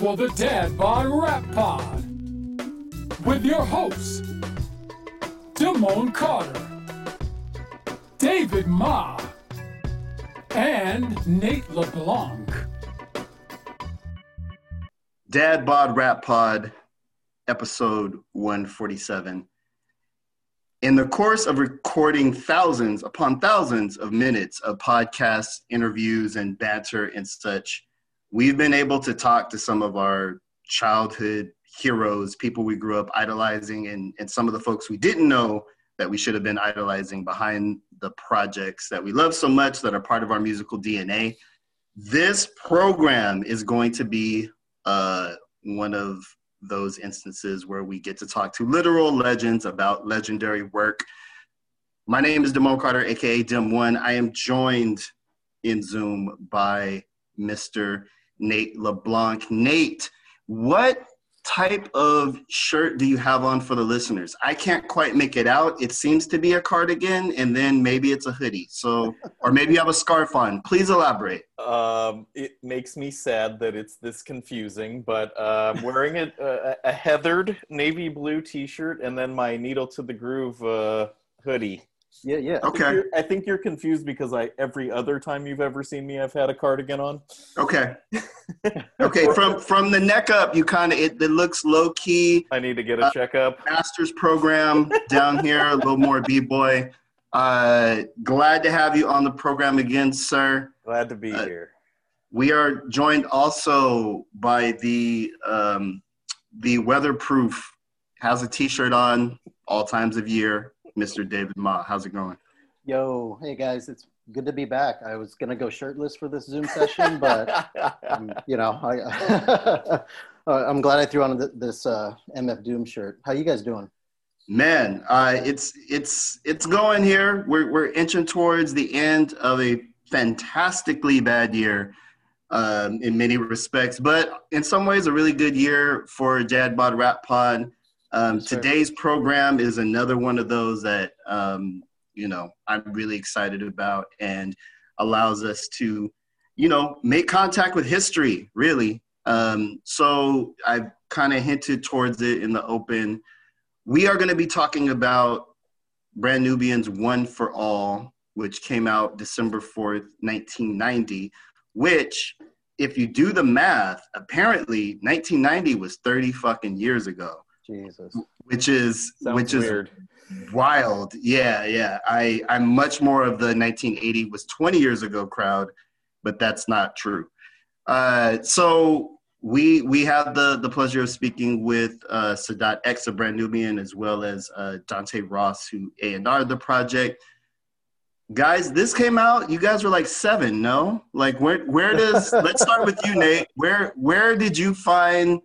for the Dad Bod Rap Pod with your hosts, Damone Carter, David Ma, and Nate LeBlanc. Dad Bod Rap Pod, episode 147. In the course of recording thousands upon thousands of minutes of podcasts, interviews, and banter and such, we've been able to talk to some of our childhood heroes, people we grew up idolizing, and, and some of the folks we didn't know that we should have been idolizing behind the projects that we love so much that are part of our musical DNA. This program is going to be uh, one of those instances where we get to talk to literal legends about legendary work. My name is Damone Carter, aka Dim One. I am joined in Zoom by Mr. Nate LeBlanc. Nate, what type of shirt do you have on for the listeners? I can't quite make it out. It seems to be a cardigan, and then maybe it's a hoodie. So, or maybe you have a scarf on. Please elaborate. Um, it makes me sad that it's this confusing, but uh, I'm wearing a, a, a heathered navy blue T-shirt and then my needle to the groove uh, hoodie. Yeah, yeah. I think Okay. you're- I think you're confused because I every other time you've ever seen me, I've had a cardigan on. Okay. Okay. From from the neck up, you kind of it, it looks low key. I need to get a Uh, checkup. master's program down here, a little more b-boy. Uh, glad to have you on the program again, sir. Glad to be uh, here. We are joined also by the um, the weatherproof has a t-shirt on all times of year, Mr. David Ma. How's it going? Yo, hey guys, it's good to be back. I was gonna go shirtless for this Zoom session, but um, you know, I, uh, I'm glad I threw on th- this uh, MF Doom shirt. How you guys doing? Man, uh, it's it's it's going here. We're we're inching towards the end of a fantastically bad year um, in many respects, but in some ways a really good year for Dad Bod Rap Pod. Um, today's program is another one of those that um, you know I'm really excited about and allows us to you know make contact with history. Really, um, so I've kind of hinted towards it in the open. We are going to be talking about Brand Nubians One for All, which came out December 4th, 1990, which, if you do the math, apparently 1990 was 30 fucking years ago, Jesus. which is Sounds which weird. is wild. Yeah, yeah. I I'm much more of the 1980 was 20 years ago crowd, but that's not true. Uh, so we we have the the pleasure of speaking with uh, Sadat X of Brand Nubian as well as uh, Dante Ross who A and R the project. Guys, this came out. You guys were like seven, no? Like where where does? let's start with you, Nate. Where where did you find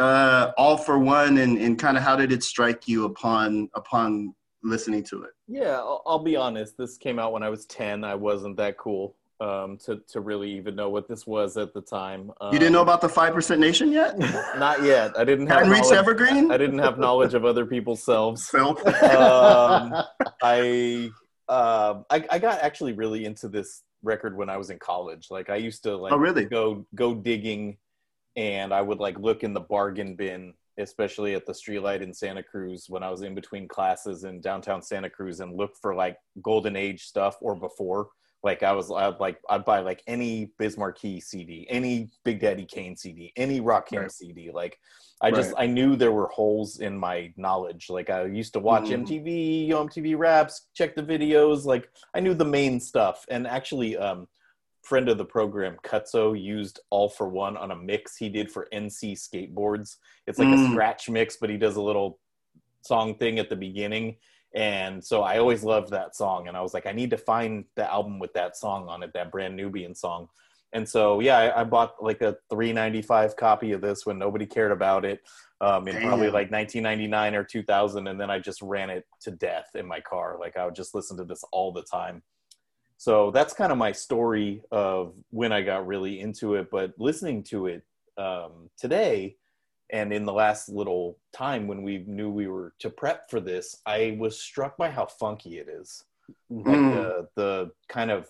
uh, All for One, and and kind of how did it strike you upon upon listening to it? Yeah, I'll, I'll be honest. This came out when I was ten. I wasn't that cool um, to to really even know what this was at the time. Um, You didn't know about the five percent nation yet? Not yet. I didn't have. Reached Evergreen. I didn't have knowledge of other people's selves. Phil. Um, I, um I I got actually really into this record when I was in college. Like I used to like Oh, really? go go digging, and I would like look in the bargain bin, especially at the Streetlight in Santa Cruz when I was in between classes in downtown Santa Cruz, and look for like golden age stuff or before. Like I was, I'd like I'd buy like any Biz Markie CD, any Big Daddy Kane CD, any Rakim Right. CD. Like I just I knew there were holes in my knowledge. Like I used to watch Mhm. MTV, Yo MTV Raps, check the videos. Like I knew the main stuff. And actually, um, friend of the program, Cutso, used All for One on a mix he did for NC Skateboards. It's like a Mm. scratch mix, but he does a little song thing at the beginning. And so I always loved that song. And I was like, I need to find the album with that song on it, that brand Nubian song. And so, yeah, I, I bought like a 395 copy of this when nobody cared about it um, in probably like 1999 or 2000. And then I just ran it to death in my car. Like I would just listen to this all the time. So that's kind of my story of when I got really into it. But listening to it um, today and in the last little time when we knew we were to prep for this, I was struck by how funky it is. Like Mm. the the kind of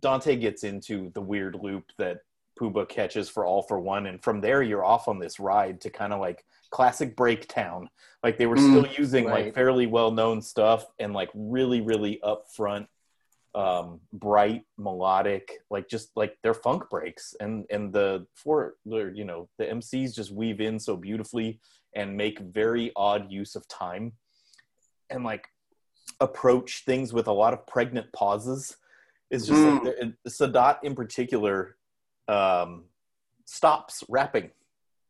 Dante gets into the weird loop that Puba catches for all for one, and from there you're off on this ride to kind of like classic breaktown. Like they were Mm, still using right. like fairly well known stuff and like really really upfront, um, bright melodic, like just like their funk breaks, and and the for you know the MCs just weave in so beautifully and make very odd use of time, and like approach things with a lot of pregnant pauses. It's just like Sadat in particular um, stops rapping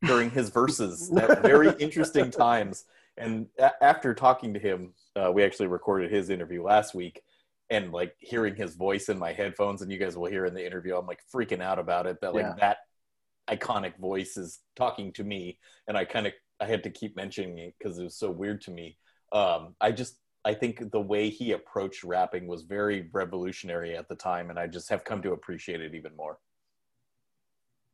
during his verses at very interesting times. And a- after talking to him, uh, we actually recorded his interview last week. And like hearing his voice in my headphones, and you guys will hear in the interview, I'm like freaking out about it. That like Yeah. that iconic voice is talking to me, and I kind of I had to keep mentioning it because it was so weird to me. Um, I just I think the way he approached rapping was very revolutionary at the time, and I just have come to appreciate it even more.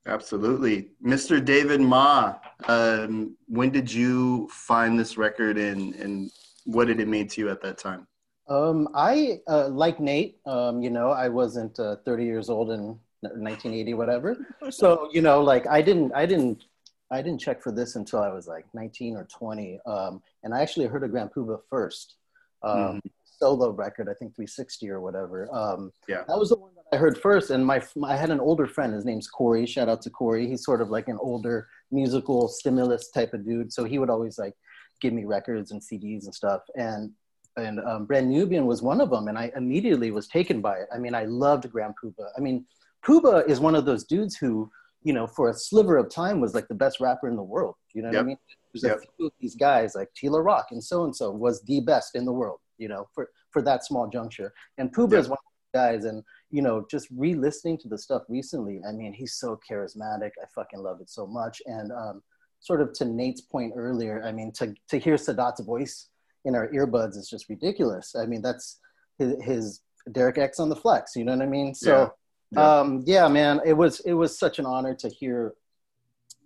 Absolutely. Mr. David Ma, um, when did you find this record and, and what did it mean to you at that time? Um, I uh, like Nate. Um, you know, I wasn't uh, 30 years old in 1980, whatever. So you know, like I didn't, I didn't, I didn't check for this until I was like 19 or 20. Um, and I actually heard of Grand Puba first. Um, Solo record, I think 360 or whatever. Um, Yeah. that was the one that I heard first. And my, I had an older friend. His name's Corey. Shout out to Corey. He's sort of like an older musical stimulus type of dude. So he would always like give me records and CDs and stuff. And and um, Brand Nubian was one of them, and I immediately was taken by it. I mean, I loved Grand Puba. I mean, Puba is one of those dudes who, you know, for a sliver of time was like the best rapper in the world. You know what Yep. I mean? There's Yep. a few of these guys like T La Rock and so and so was the best in the world. You know, for for that small juncture. And Puba Yep. is one of those guys, and you know, just re-listening to the stuff recently. I mean, he's so charismatic. I fucking love it so much. And um, sort of to Nate's point earlier, I mean, to to hear Sadat's voice in our earbuds is just ridiculous. I mean, that's his, his Derek X on the flex. You know what I mean? So, Yeah. Yeah. um, yeah, man, it was it was such an honor to hear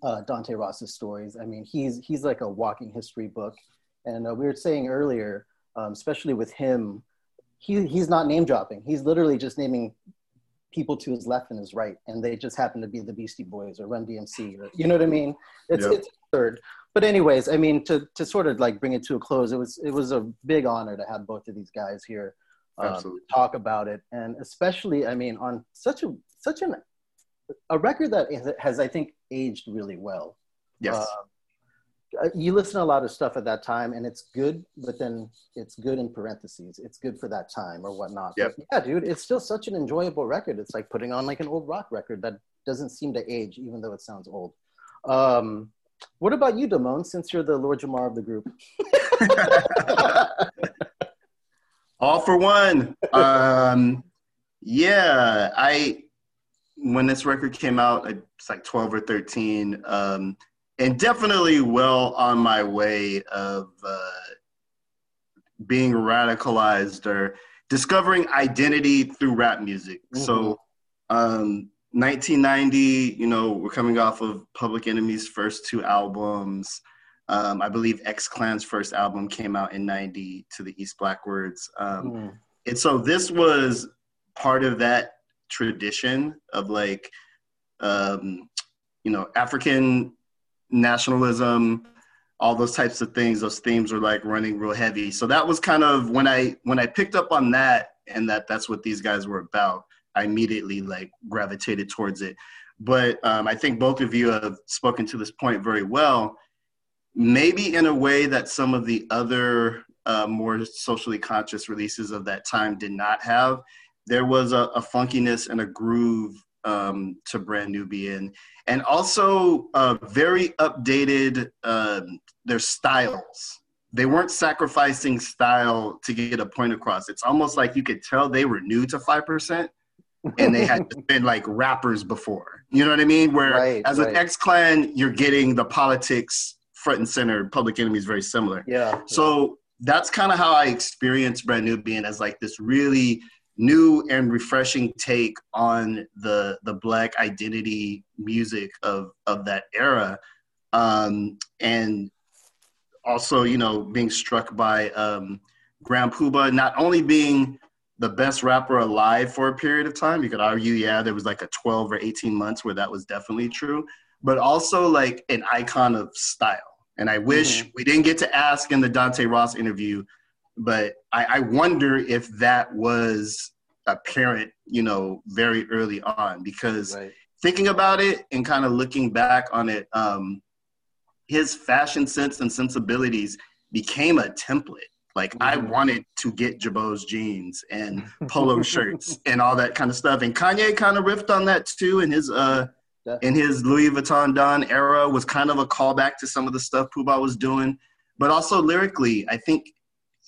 uh, Dante Ross's stories. I mean, he's he's like a walking history book. And uh, we were saying earlier, um, especially with him, he he's not name dropping. He's literally just naming people to his left and his right, and they just happen to be the Beastie Boys or Run DMC, or you know what I mean? It's Yep. it's absurd. But anyways, I mean, to to sort of like bring it to a close, it was it was a big honor to have both of these guys here um, talk about it, and especially, I mean, on such a such an a record that is- has, I think, aged really well. Yes. Uh, you listen to a lot of stuff at that time, and it's good, but then it's good in parentheses. It's good for that time or whatnot. Yep. But yeah, dude, it's still such an enjoyable record. It's like putting on like an old rock record that doesn't seem to age, even though it sounds old. Um, what about you, Damone? Since you're the Lord Jamar of the group. All for one. Um, yeah, I when this record came out, it's like 12 or 13, um, and definitely well on my way of uh, being radicalized or discovering identity through rap music. So, um, 1990, you know, we're coming off of Public Enemy's first two albums. Um, I believe X Clan's first album came out in 90 to the East Blackwards. Um, Mm. and so this was part of that tradition of like um, you know african nationalism all those types of things those themes were like running real heavy so that was kind of when i when i picked up on that and that that's what these guys were about i immediately like gravitated towards it but um, i think both of you have spoken to this point very well maybe in a way that some of the other uh, more socially conscious releases of that time did not have. There was a, a funkiness and a groove um, to Brand Nubian, and also uh, very updated um, their styles. They weren't sacrificing style to get a point across. It's almost like you could tell they were new to five percent, and they had been like rappers before. You know what I mean? Where Right, as right. an X Clan, you're getting the politics front and center. Public Enemy is very similar. Yeah. So that's kind of how I experienced Brand Nubian as like this really new and refreshing take on the the black identity music of of that era. Um, and also, you know, being struck by um, Grand Puba not only being the best rapper alive for a period of time. You could argue, yeah, there was like a 12 or 18 months where that was definitely true, but also like an icon of style. And I wish mm-hmm. we didn't get to ask in the Dante Ross interview, but I, I wonder if that was apparent, you know, very early on because right. thinking about it and kind of looking back on it, um, his fashion sense and sensibilities became a template. Like mm-hmm. I wanted to get Girbauds jeans and polo shirts and all that kind of stuff. And Kanye kind of riffed on that too in his uh in his Louis Vuitton Don era was kind of a callback to some of the stuff Puba was doing. But also lyrically, I think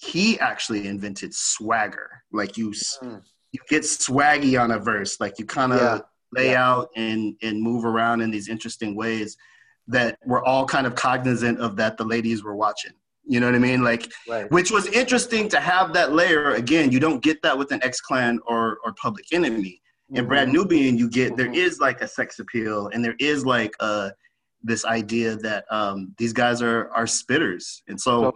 he actually invented swagger. Like you mm. you get swaggy on a verse. Like you kind of yeah. lay yeah. out and and move around in these interesting ways that we're all kind of cognizant of that the ladies were watching. You know what I mean? Like, right. which was interesting to have that layer. Again, you don't get that with an X Clan or or Public Enemy. Mm-hmm. In Brand Nubian, you get there mm-hmm. is like a sex appeal, and there is like uh this idea that um, these guys are are spitters, and so.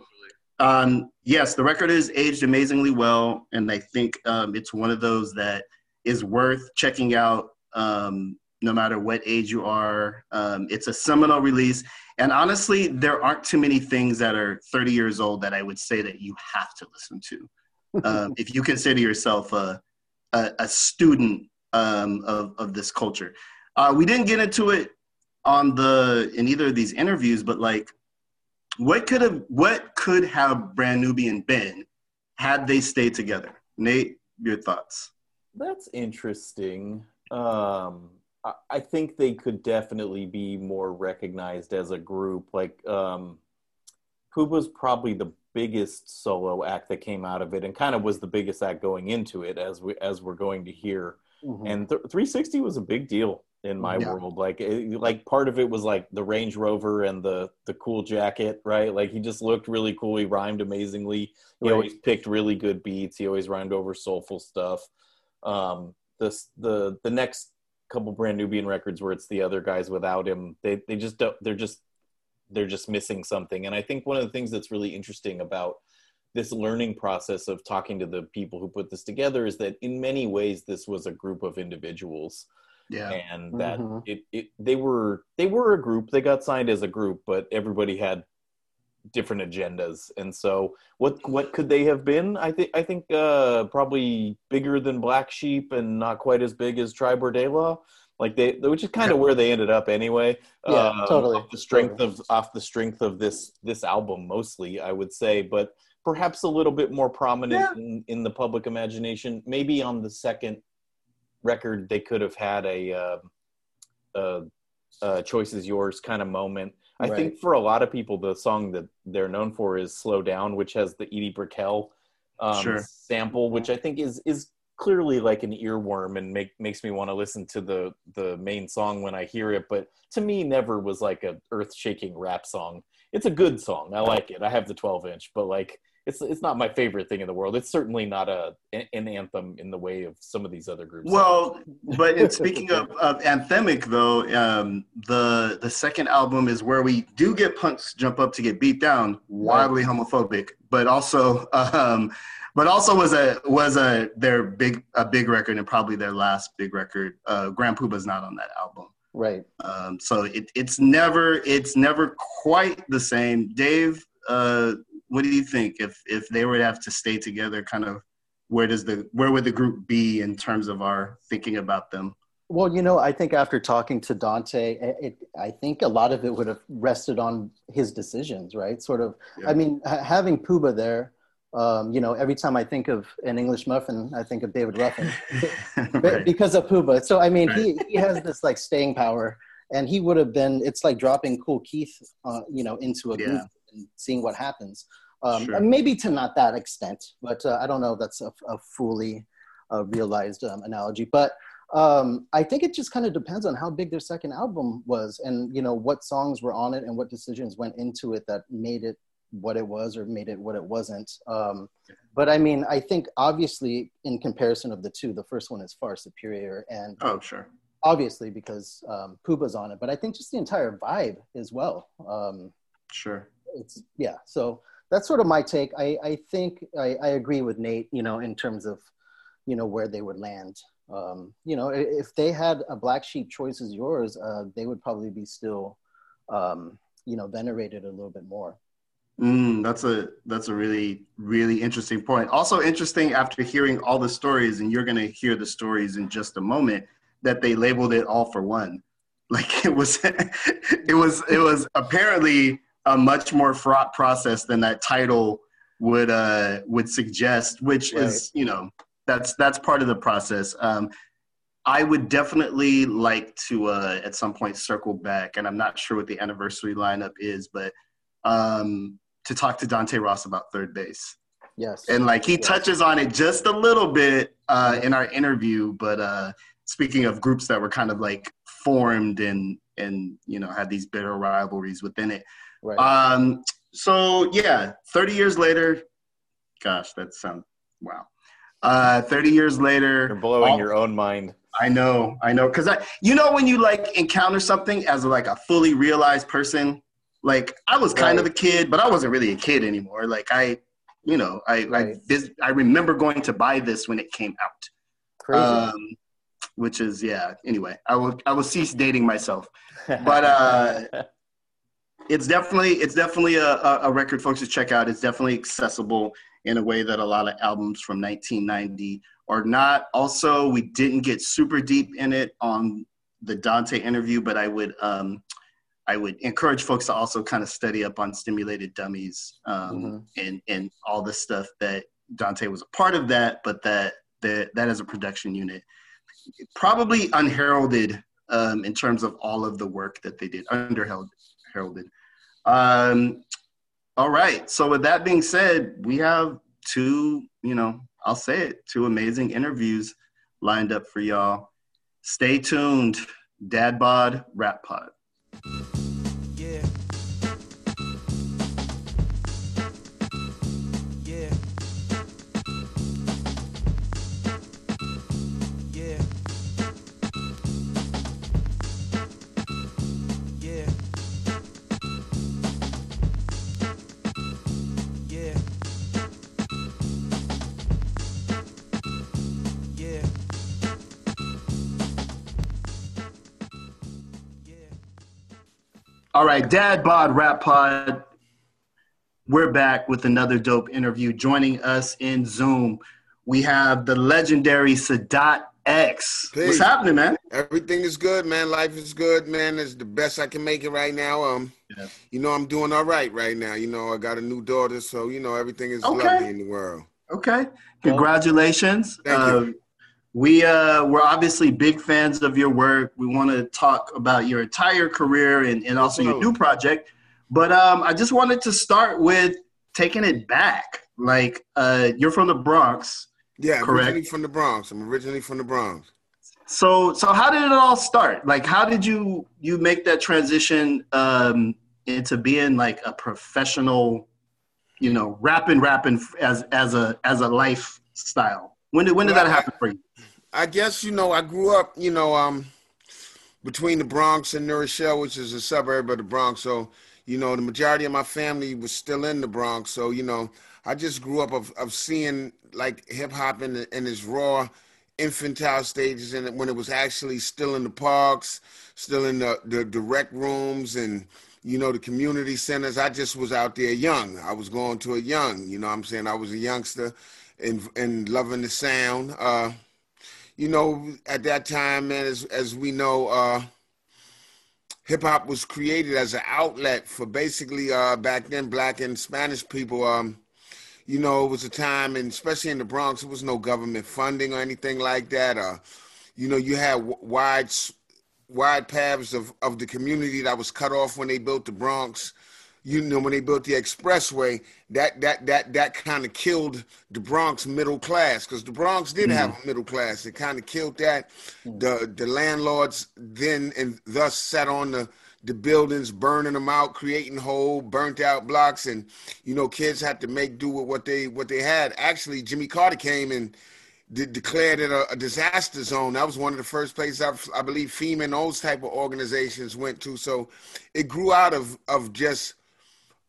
Um, yes, the record is aged amazingly well, and I think um, it's one of those that is worth checking out um, no matter what age you are. Um, it's a seminal release. And honestly, there aren't too many things that are 30 years old that I would say that you have to listen to. Um, if you consider yourself a, a, a student um, of, of this culture. Uh, we didn't get into it on the in either of these interviews, but like what could have what could have Brand Nubian been had they stayed together? Nate, your thoughts? That's interesting. Um, I think they could definitely be more recognized as a group. Like um, Puba's probably the biggest solo act that came out of it, and kind of was the biggest act going into it, as we as we're going to hear. Mm-hmm. And th- 360 was a big deal in my yeah. world. Like it, like part of it was like the Range Rover and the the cool jacket, right? Like he just looked really cool. He rhymed amazingly. He right. always picked really good beats. He always rhymed over soulful stuff. Um, this the the next couple brand Nubian records where it's the other guys without him. They they just don't. They're just they're just missing something. And I think one of the things that's really interesting about this learning process of talking to the people who put this together is that in many ways this was a group of individuals yeah and that mm-hmm. it, it they were they were a group they got signed as a group but everybody had different agendas. And so what what could they have been? I think i think uh probably bigger than black sheep and not quite as big as tribe or law like they which is kind of where they ended up anyway. Yeah uh, totally off the strength totally. of off the strength of this this album mostly i would say but perhaps a little bit more prominent yeah. in, in the public imagination. Maybe on the second record they could have had a uh, uh, uh choice is yours kind of moment I right. think for a lot of people, the song that they're known for is "Slow Down," which has the Edie Brickell um, sure. sample, which I think is is clearly like an earworm and make makes me want to listen to the the main song when I hear it. But to me, never was like a earth shaking rap song. It's a good song. I like it. I have the 12 inch, but like it's it's not my favorite thing in the world. It's certainly not a an anthem in the way of some of these other groups. Well, but in speaking of, of anthemic though, um, the the second album is where we do get punks jump up to get beat down, wildly homophobic, but also um, but also was a was a their big a big record and probably their last big record. Uh, Grand Puba's not on that album. Right. Um, so it, it's never it's never quite the same. Dave, uh, what do you think if if they were to have to stay together? Kind of where does the where would the group be in terms of our thinking about them? Well, you know, I think after talking to Dante, it, I think a lot of it would have rested on his decisions, right? Sort of. Yeah. I mean, ha- having Puba there, um, you know, every time I think of an English muffin, I think of David Ruffin right. because of Puba. So, I mean, right. he, he has this like staying power, and he would have been. It's like dropping Kool Keith, uh, you know, into a yeah. group and seeing what happens. Um, sure. Maybe to not that extent, but uh, I don't know if that's a, a fully uh, realized um, analogy. But um, I think it just kind of depends on how big their second album was, and you know what songs were on it, and what decisions went into it that made it what it was or made it what it wasn't. Um, but I mean, I think obviously in comparison of the two, the first one is far superior, and oh sure, obviously because um, Puba's on it. But I think just the entire vibe as well. Um, sure, it's yeah. So that's sort of my take. I, I think I, I agree with Nate, you know, in terms of you know, where they would land. Um, you know, if they had a black sheep choice as yours, uh, they would probably be still, um, you know, venerated a little bit more. Mm, that's a that's a really really interesting point. Also interesting after hearing all the stories, and you're to hear the stories in just a moment. That they labeled it all for one, like it was it was it was apparently a much more fraught process than that title would uh would suggest, which right. is you know that's that's part of the process. Um, I would definitely like to uh, at some point circle back, and I'm not sure what the anniversary lineup is, but um, to talk to Dante Ross about 3rd Bass. Yes. And like he yes. touches on it just a little bit uh, in our interview, but uh, speaking of groups that were kind of like formed and and you know had these bitter rivalries within it. Right. Um, so yeah, 30 years later, gosh, that sounds wow. Uh, 30 years later, you're blowing all, your own mind. I know, I know, because I, you know, when you like encounter something as like a fully realized person, like I was kind right. of a kid, but I wasn't really a kid anymore. Like I, you know, I right. I, this, I remember going to buy this when it came out. Crazy. Um, which is yeah. Anyway, I will I will cease dating myself, but uh, it's definitely it's definitely a, a record folks to check out. It's definitely accessible in a way that a lot of albums from 1990 are not. Also, we didn't get super deep in it on the Dante interview, but I would um, I would encourage folks to also kind of study up on stimulated dummies um, mm-hmm. and and all the stuff that Dante was a part of that, but that that that as a production unit, probably unheralded um, in terms of all of the work that they did, underheralded. Um, all right. So with that being said, we have two, you know, I'll say it, two amazing interviews lined up for y'all. Stay tuned. Dad Bod Rap Pod. All right, Dad Bod Rap Pod. We're back with another dope interview. Joining us in Zoom, we have the legendary Sadat X. Hey, What's happening, man? Everything is good, man. Life is good, man. It's the best I can make it right now. Um, yeah. you know, I'm doing all right right now. You know, I got a new daughter, so you know everything is okay. lovely in the world. Okay, congratulations. Thank you. We uh, we're obviously big fans of your work. We want to talk about your entire career and, and also your new project. But um, I just wanted to start with taking it back. Like uh, you're from the Bronx. Yeah, correct? originally from the Bronx. I'm originally from the Bronx. So so how did it all start? Like how did you you make that transition um, into being like a professional, you know, rapping rapping as as a as a lifestyle? When did when did well, that happen for you? I guess you know I grew up, you know, um, between the Bronx and New Rochelle, which is a suburb of the Bronx. So you know, the majority of my family was still in the Bronx. So you know, I just grew up of of seeing like hip hop in, in its raw infantile stages, and when it was actually still in the parks, still in the the, rec rooms and you know the community centers. I just was out there young. I was going to a young. You know i'm saying? I was a youngster and and loving the sound. Uh you know, at that time, man, as as we know, uh, hip hop was created as an outlet for basically uh, back then black and Spanish people. Um, you know, it was a time, and especially in the Bronx, there was no government funding or anything like that. Uh, you know, you had wide wide paths of, of the community that was cut off when they built the Bronx you know when they built the expressway that that that that kind of killed the bronx middle class because the bronx did mm. have a middle class. It kind of killed that. Mm. The the landlords then and thus sat on the the buildings burning them out creating whole burnt out blocks and you know kids had to make do with what they what they had. Actually jimmy carter came and de- declared it a, a, disaster zone. That was one of the first places I've, i believe fema and those type of organizations went to. So it grew out of of just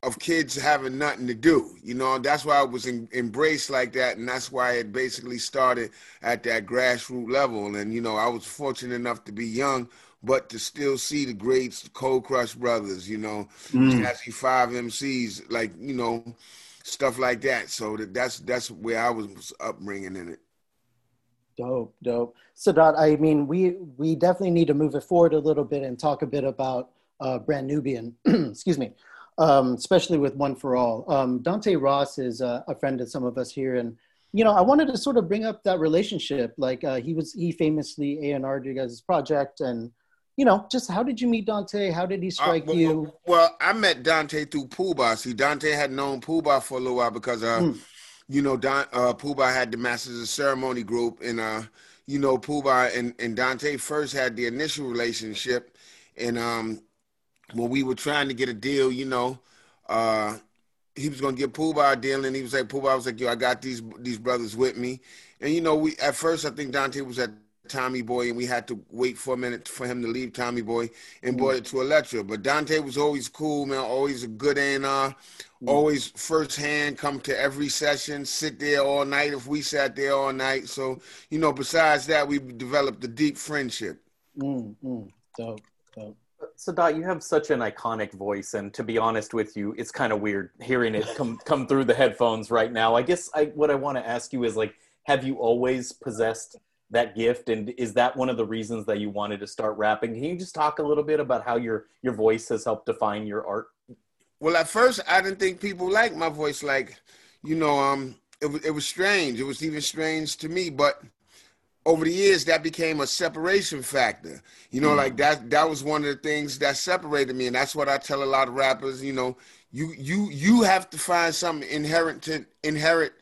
of kids having nothing to do. You know, that's why it was in, embraced like that, and that's why it basically started at that grassroots level. And you know, I was fortunate enough to be young, but to still see the greats, the Cold Crush Brothers, you know, mm. Five MCs, like you know, stuff like that. So that, that's that's where I was upbringing in it. Dope, dope. Sadat, I mean, we we definitely need to move it forward a little bit and talk a bit about uh, Brand Nubian. Excuse me um, especially with One for All. Um, Dante Ross is uh, a friend of some of us here, and you know, I wanted to sort of bring up that relationship. Like uh, he was, he famously A and R you guys' project, and you know, just how did you meet Dante? How did he uh, strike uh, well, you? Well, I met Dante through Puba. See, Dante had known Puba for a little while because, uh, mm. you know, Don, uh, Puba had the Masters of Ceremony group, and uh, you know, Puba and, and Dante first had the initial relationship, and um, when we were trying to get a deal, you know, uh, he was gonna get Pooh a deal, and he was like, Pooh was like, yo, I got these these brothers with me, and you know, we at first I think Dante was at Tommy Boy, and we had to wait for a minute for him to leave Tommy Boy and mm. brought it to Elektra. But Dante was always cool, man, always a good A&R, mm. always firsthand, come to every session, sit there all night if we sat there all night. So, you know, besides that, we developed a deep friendship. Mm, mm. Dope, dope. Sadat, you have such an iconic voice, and to be honest with you, it's kind of weird hearing it come come through the headphones right now. I guess I, what I want to ask you is like, have you always possessed that gift, and is that one of the reasons that you wanted to start rapping? Can you just talk a little bit about how your your voice has helped define your art? Well, at first, I didn't think people liked my voice. Like, you know, um, it it was strange. It was even strange to me, but over the years that became a separation factor. You know mm. like that that was one of the things that separated me and that's what i tell a lot of rappers you know you you you have to find something inherent to inherit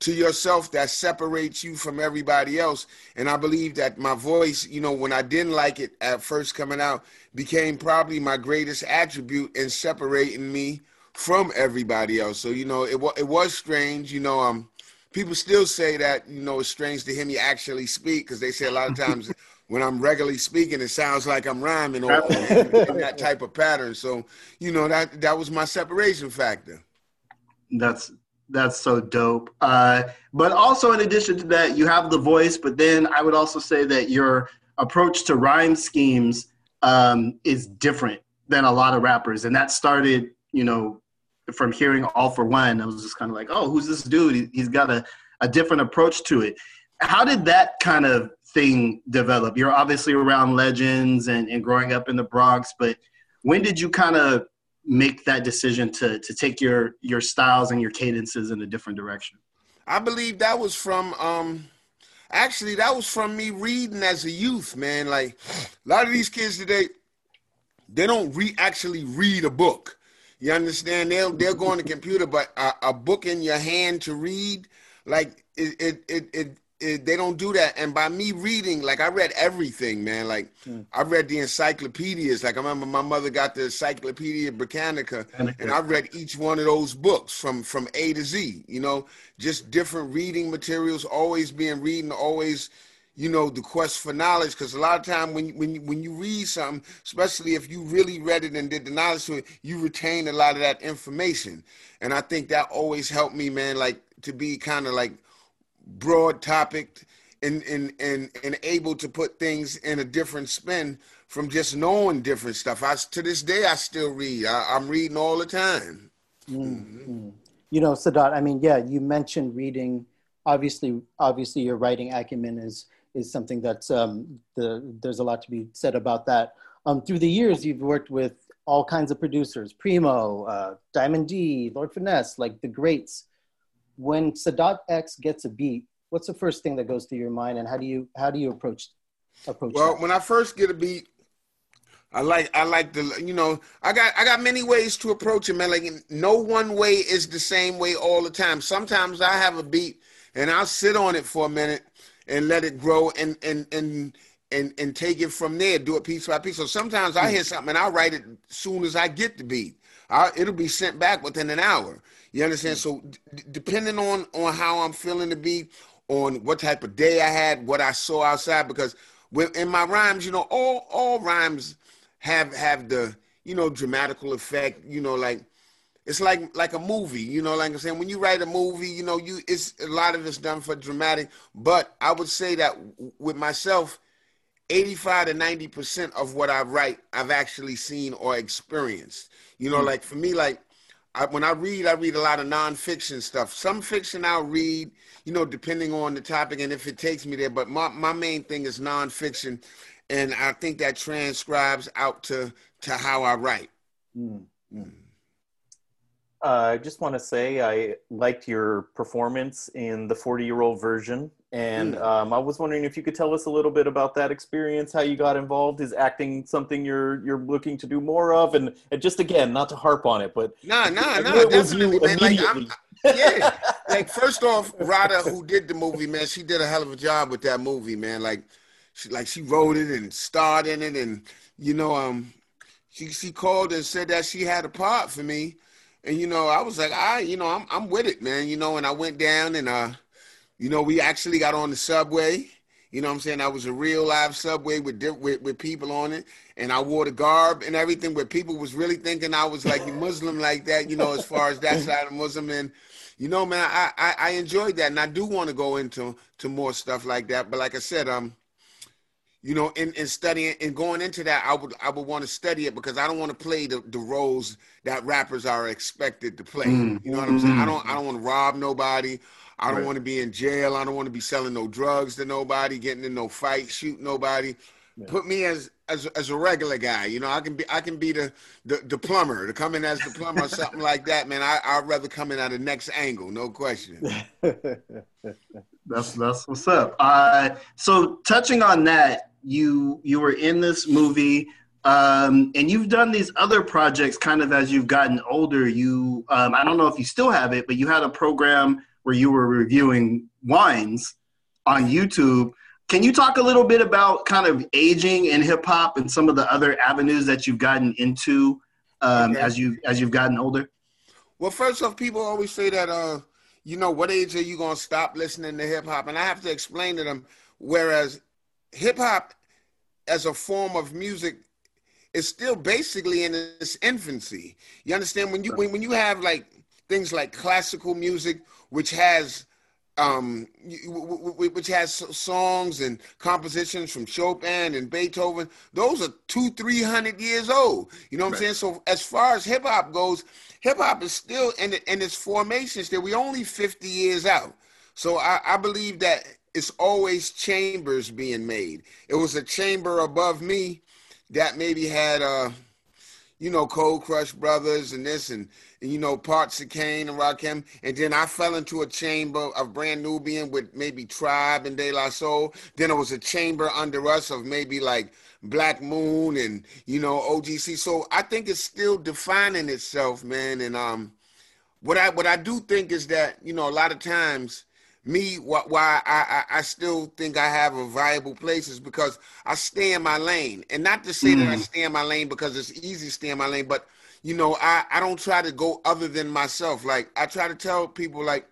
to yourself that separates you from everybody else. And i believe that my voice you know when i didn't like it at first coming out became probably my greatest attribute in separating me from everybody else. So you know it, it was strange you know um people still say that you know it's strange to hear me actually speak because they say a lot of times when I'm regularly speaking, it sounds like I'm rhyming or, that type of pattern. So you know that that was my separation factor. That's that's so dope. Uh, but also in addition to that, you have the voice. But then I would also say that your approach to rhyme schemes um, is different than a lot of rappers, and that started you know from hearing All for One, I was just kind of like, oh, who's this dude? He's got a, a different approach to it. How did that kind of thing develop? You're obviously around legends and, and growing up in the Bronx, but when did you kind of make that decision to to take your your styles and your cadences in a different direction? I believe that was from um actually that was from me reading as a youth, man. Like a lot of these kids today, they don't re actually read a book. You understand? They'll they'll go on the computer, but a, a, book in your hand to read, like it it, it it, it they don't do that. And by me reading, like I read everything, man. Like mm. I read the encyclopedias. Like I remember my mother got the Encyclopedia Britannica, and I read each one of those books from from A to Z. You know, just different reading materials, always being reading, always you know the quest for knowledge because a lot of time when when when you read something especially if you really read it and did the knowledge to it you retain a lot of that information. And i think that always helped me man like to be kind of like broad topic and and and and able to put things in a different spin from just knowing different stuff. I to this day i still read. I, am reading all the time. Mm-hmm. you know sadat i mean yeah you mentioned reading. Obviously obviously your writing acumen is is something that's um, the, there's a lot to be said about that. Um, through the years, you've worked with all kinds of producers, Primo, uh, Diamond D, Lord Finesse, like the greats. When Sadat X gets a beat, what's the first thing that goes through your mind, and how do you how do you approach approach? Well, that? when I first get a beat, I like I like the you know I got I got many ways to approach it, man. Like no one way is the same way all the time. Sometimes I have a beat and I'll sit on it for a minute and let it grow and and and and and take it from there. Do it piece by piece. So sometimes I hmm. hear something and I write it as soon as I get the beat. I, it'll be sent back within an hour. You understand? Hmm. So d- depending on on how I'm feeling the beat, on what type of day I had, what I saw outside, because in my rhymes, you know, all all rhymes have have the you know dramatical effect. You know, like it's like like a movie, you know, like I'm saying, when you write a movie, you know, you it's a lot of it's done for dramatic, but I would say that with myself, 85 to 90 percent of what I write, I've actually seen or experienced. You know, mm-hmm. like for me, like I, when I read, I read a lot of nonfiction stuff. Some fiction I'll read, you know, depending on the topic and if it takes me there. But my, my main thing is nonfiction, and I think that transcribes out to to how I write. Mm. Uh, I just want to say I liked your performance in the 40 year old version. And mm. um, I was wondering if you could tell us a little bit about that experience, how you got involved. Is acting something you're you're looking to do more of? And, and just again, not to harp on it, but no, no, no, definitely, man. Like, I'm, yeah, like first off, Radha, who did the movie, man, she did a hell of a job with that movie, man. Like, she like she wrote it and starred in it, and you know, um, she she called and said that she had a part for me and you know, I was like, I, you know, I'm I'm with it, man. You know, and I went down and uh, you know, we actually got on the subway. You know what I'm saying? I was a real live subway with, with with people on it, and I wore the garb and everything. Where people was really thinking I was like Muslim like that. You know, as far as that side of Muslim, and you know, man, I, I I enjoyed that, and I do want to go into to more stuff like that. But like I said, um, you know, in, in studying and going into that, I would I would want to study it because I don't want to play the, the roles that rappers are expected to play. Mm. You know what I'm saying? I don't I don't want to rob nobody. I don't right. want to be in jail. I don't want to be selling no drugs to nobody, getting in no fight, shoot nobody. Yeah. Put me as as as a regular guy. You know, I can be I can be the the, the plumber to come in as the plumber or something like that, man. I I'd rather come in at the next angle, no question. that's that's what's up. Uh, so touching on that, you you were in this movie um, and you've done these other projects kind of as you've gotten older. You um, i don't know if you still have it but you had a program where you were reviewing wines on youtube. Can you talk a little bit about kind of aging in hip hop and some of the other avenues that you've gotten into um, okay. as you as you've gotten older? Well first off people always say that uh you know what age are you going to stop listening to hip hop? And i have to explain to them whereas hip hop as a form of music is still basically in its infancy. You understand when you when, when you have like things like classical music, which has um, which has songs and compositions from Chopin and Beethoven. Those are two, three hundred years old. You know what right. I'm saying? So as far as hip hop goes, hip hop is still in, in its formation still. We only 50 years out. So I, I believe that it's always chambers being made. It was a chamber above me that maybe had uh you know Cold Crush Brothers and this and, and you know parts of Kane and Rakim, and then I fell into a chamber of Brand Nubian with maybe Tribe and De La Soul. Then it was a chamber under us of maybe like Black Moon and you know OGC. So I think it's still defining itself, man. And um, what I what I do think is that you know a lot of times me why I, I, I still think I have a viable place is because I stay in my lane. And not to say mm. that I mm. stay in my lane because it's easy to stay in my lane, but you know, I, I don't try to go other than myself. Like I try to tell people like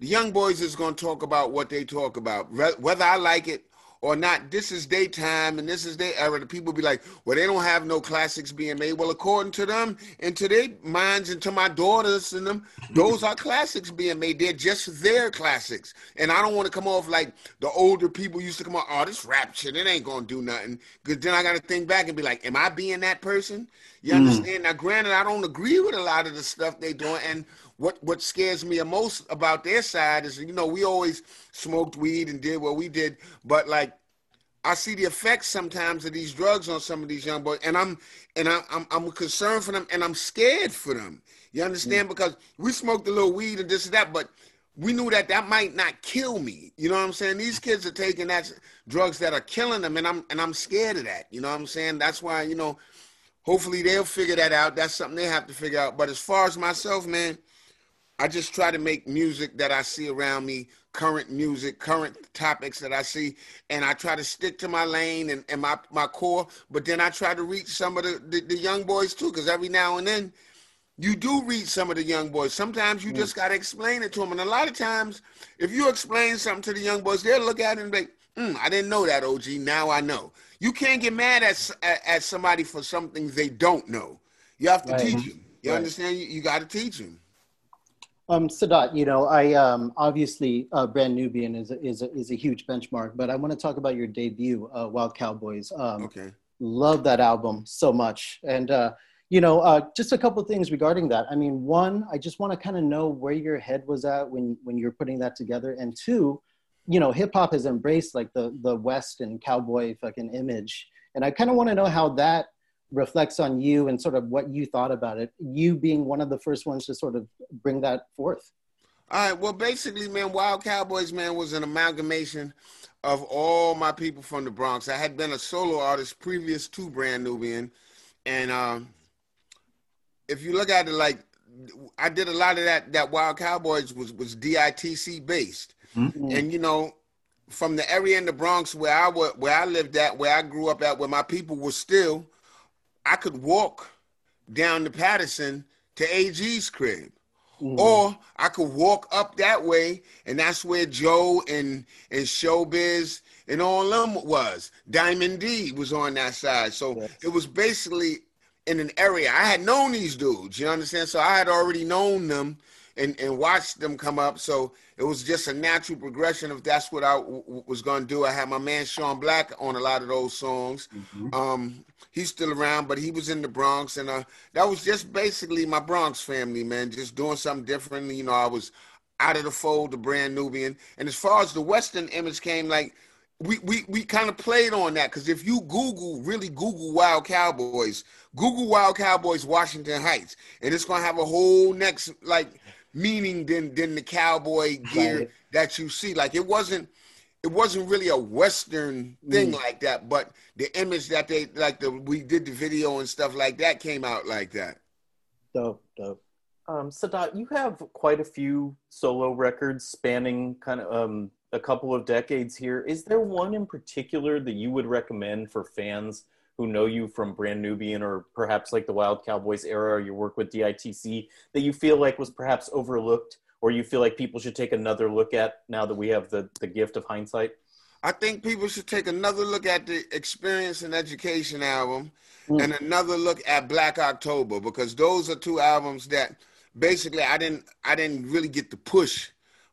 the young boys is gonna talk about what they talk about. Whether I like it or not, this is their time and this is their era. The people be like, well, they don't have no classics being made. Well, according to them and to their minds and to my daughters and them, those are classics being made. They're just their classics. And I don't want to come off like the older people used to come on, oh, this rap shit, it ain't gonna do nothing. Because then I got to think back and be like, am I being that person? You mm. understand? Now, granted, I don't agree with a lot of the stuff they doing. And what what scares me the most about their side is you know we always smoked weed and did what we did, but like I see the effects sometimes of these drugs on some of these young boys, and I'm and I'm I'm, I'm concerned for them, and I'm scared for them. You understand? Mm. Because we smoked a little weed and this and that, but we knew that that might not kill me. You know what I'm saying? These kids are taking that drugs that are killing them, and I'm and I'm scared of that. You know what I'm saying? That's why you know. Hopefully they'll figure that out. That's something they have to figure out. But as far as myself, man, I just try to make music that I see around me, current music, current topics that I see, and I try to stick to my lane and, and my, my core. But then I try to reach some of the, the, the young boys too, because every now and then you do reach some of the young boys. Sometimes you mm. just got to explain it to them. And a lot of times, if you explain something to the young boys, they'll look at it and be mm, I didn't know that, OG. Now I know. You can't get mad at, at, at somebody for something they don't know. You have to right. teach them. You Right. understand? You, you got to teach them. Um, Sadat, you know, I um, obviously uh, Brand Nubian is a, is a, is a huge benchmark, but I want to talk about your debut, uh, Wild Cowboys. Um, Okay. love that album so much, and uh, you know, uh, just a couple things regarding that. I mean, one, I just want to kind of know where your head was at when when you're putting that together, and two, you know, hip hop has embraced like the the West and cowboy fucking image, and I kind of want to know how that reflects on you and sort of what you thought about it. You being one of the first ones to sort of bring that forth. All right. Well, basically, man, Wild Cowboys, man, was an amalgamation of all my people from the Bronx. I had been a solo artist previous to Brand Nubian, and um, if you look at it, like I did a lot of that. That Wild Cowboys was was DITC based, and you know, from the area in the Bronx where I wa- where I lived at, where I grew up at, where my people were still, I could walk down to Patterson to AG's crib. Or I could walk up that way, and that's where Joe and and Showbiz and all them was. Diamond D was on that side, so Yes. it was basically in an area I had known these dudes. You understand? So I had already known them and and watched them come up. So it was just a natural progression if that's what I w- was going to do. I had my man Sean Black on a lot of those songs. Um, he's still around, but he was in the Bronx, and uh, that was just basically my Bronx family, man. Just doing something different. You know, I was out of the fold, the brand Nubian. And as far as the Western image came, like we we we kind of played on that because if you Google really Google Wild Cowboys, Google Wild Cowboys Washington Heights, and it's gonna have a whole next like meaning than than the cowboy gear Right. that you see. Like it wasn't it wasn't really a Western thing like that, but the image that they like the we did the video and stuff like that came out like that. Dope, dope. Um, Sadat, you have quite a few solo records spanning kind of um, a couple of decades here. Is there one in particular that you would recommend for fans who know you from Brand Nubian or perhaps like the Wild Cowboys era or your work with DITC that you feel like was perhaps overlooked or you feel like people should take another look at now that we have the, the gift of hindsight? I think people should take another look at the Experience and Education album Mm. and another look at Black October because those are two albums that basically I didn't I didn't really get the push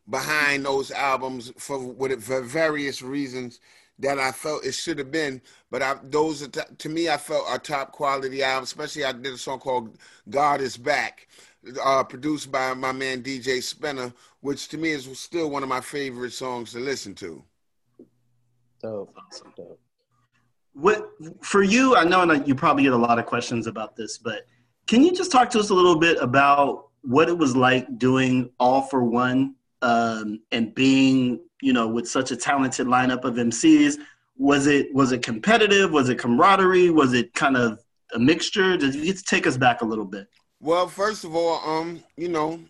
behind those albums for for various reasons that I felt it should have been. But I, those are t- to me I felt are top quality albums. Especially I did a song called "God Is Back." Uh, produced by my man DJ Spinner, which to me is still one of my favorite songs to listen to. Dope, dope. What for you? I know that you probably get a lot of questions about this, but can you just talk to us a little bit about what it was like doing All for One um, and being, you know, with such a talented lineup of MCs? Was it was it competitive? Was it camaraderie? Was it kind of a mixture? Did you take us back a little bit? Well, first of all, um, you know,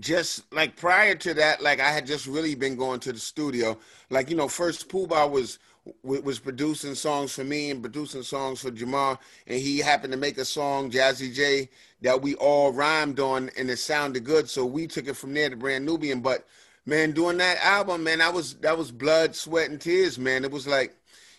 just like prior to that, like I had just really been going to the studio. Like you know, first Puba was was producing songs for me and producing songs for Jamal, and he happened to make a song, Jazzy J, that we all rhymed on, and it sounded good. So we took it from there to Brand Nubian. But man, doing that album, man, I was that was blood, sweat, and tears, man. It was like,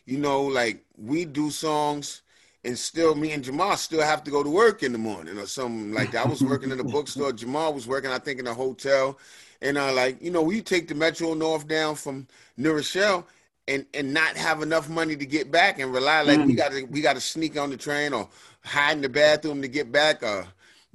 you know, like we do songs and still me and Jamal still have to go to work in the morning or something like that. I was working in a bookstore. Jamal was working, I think, in a hotel. And uh, like, you know, we take the Metro North down from New Rochelle and and not have enough money to get back and rely like we gotta we gotta sneak on the train or hide in the bathroom to get back or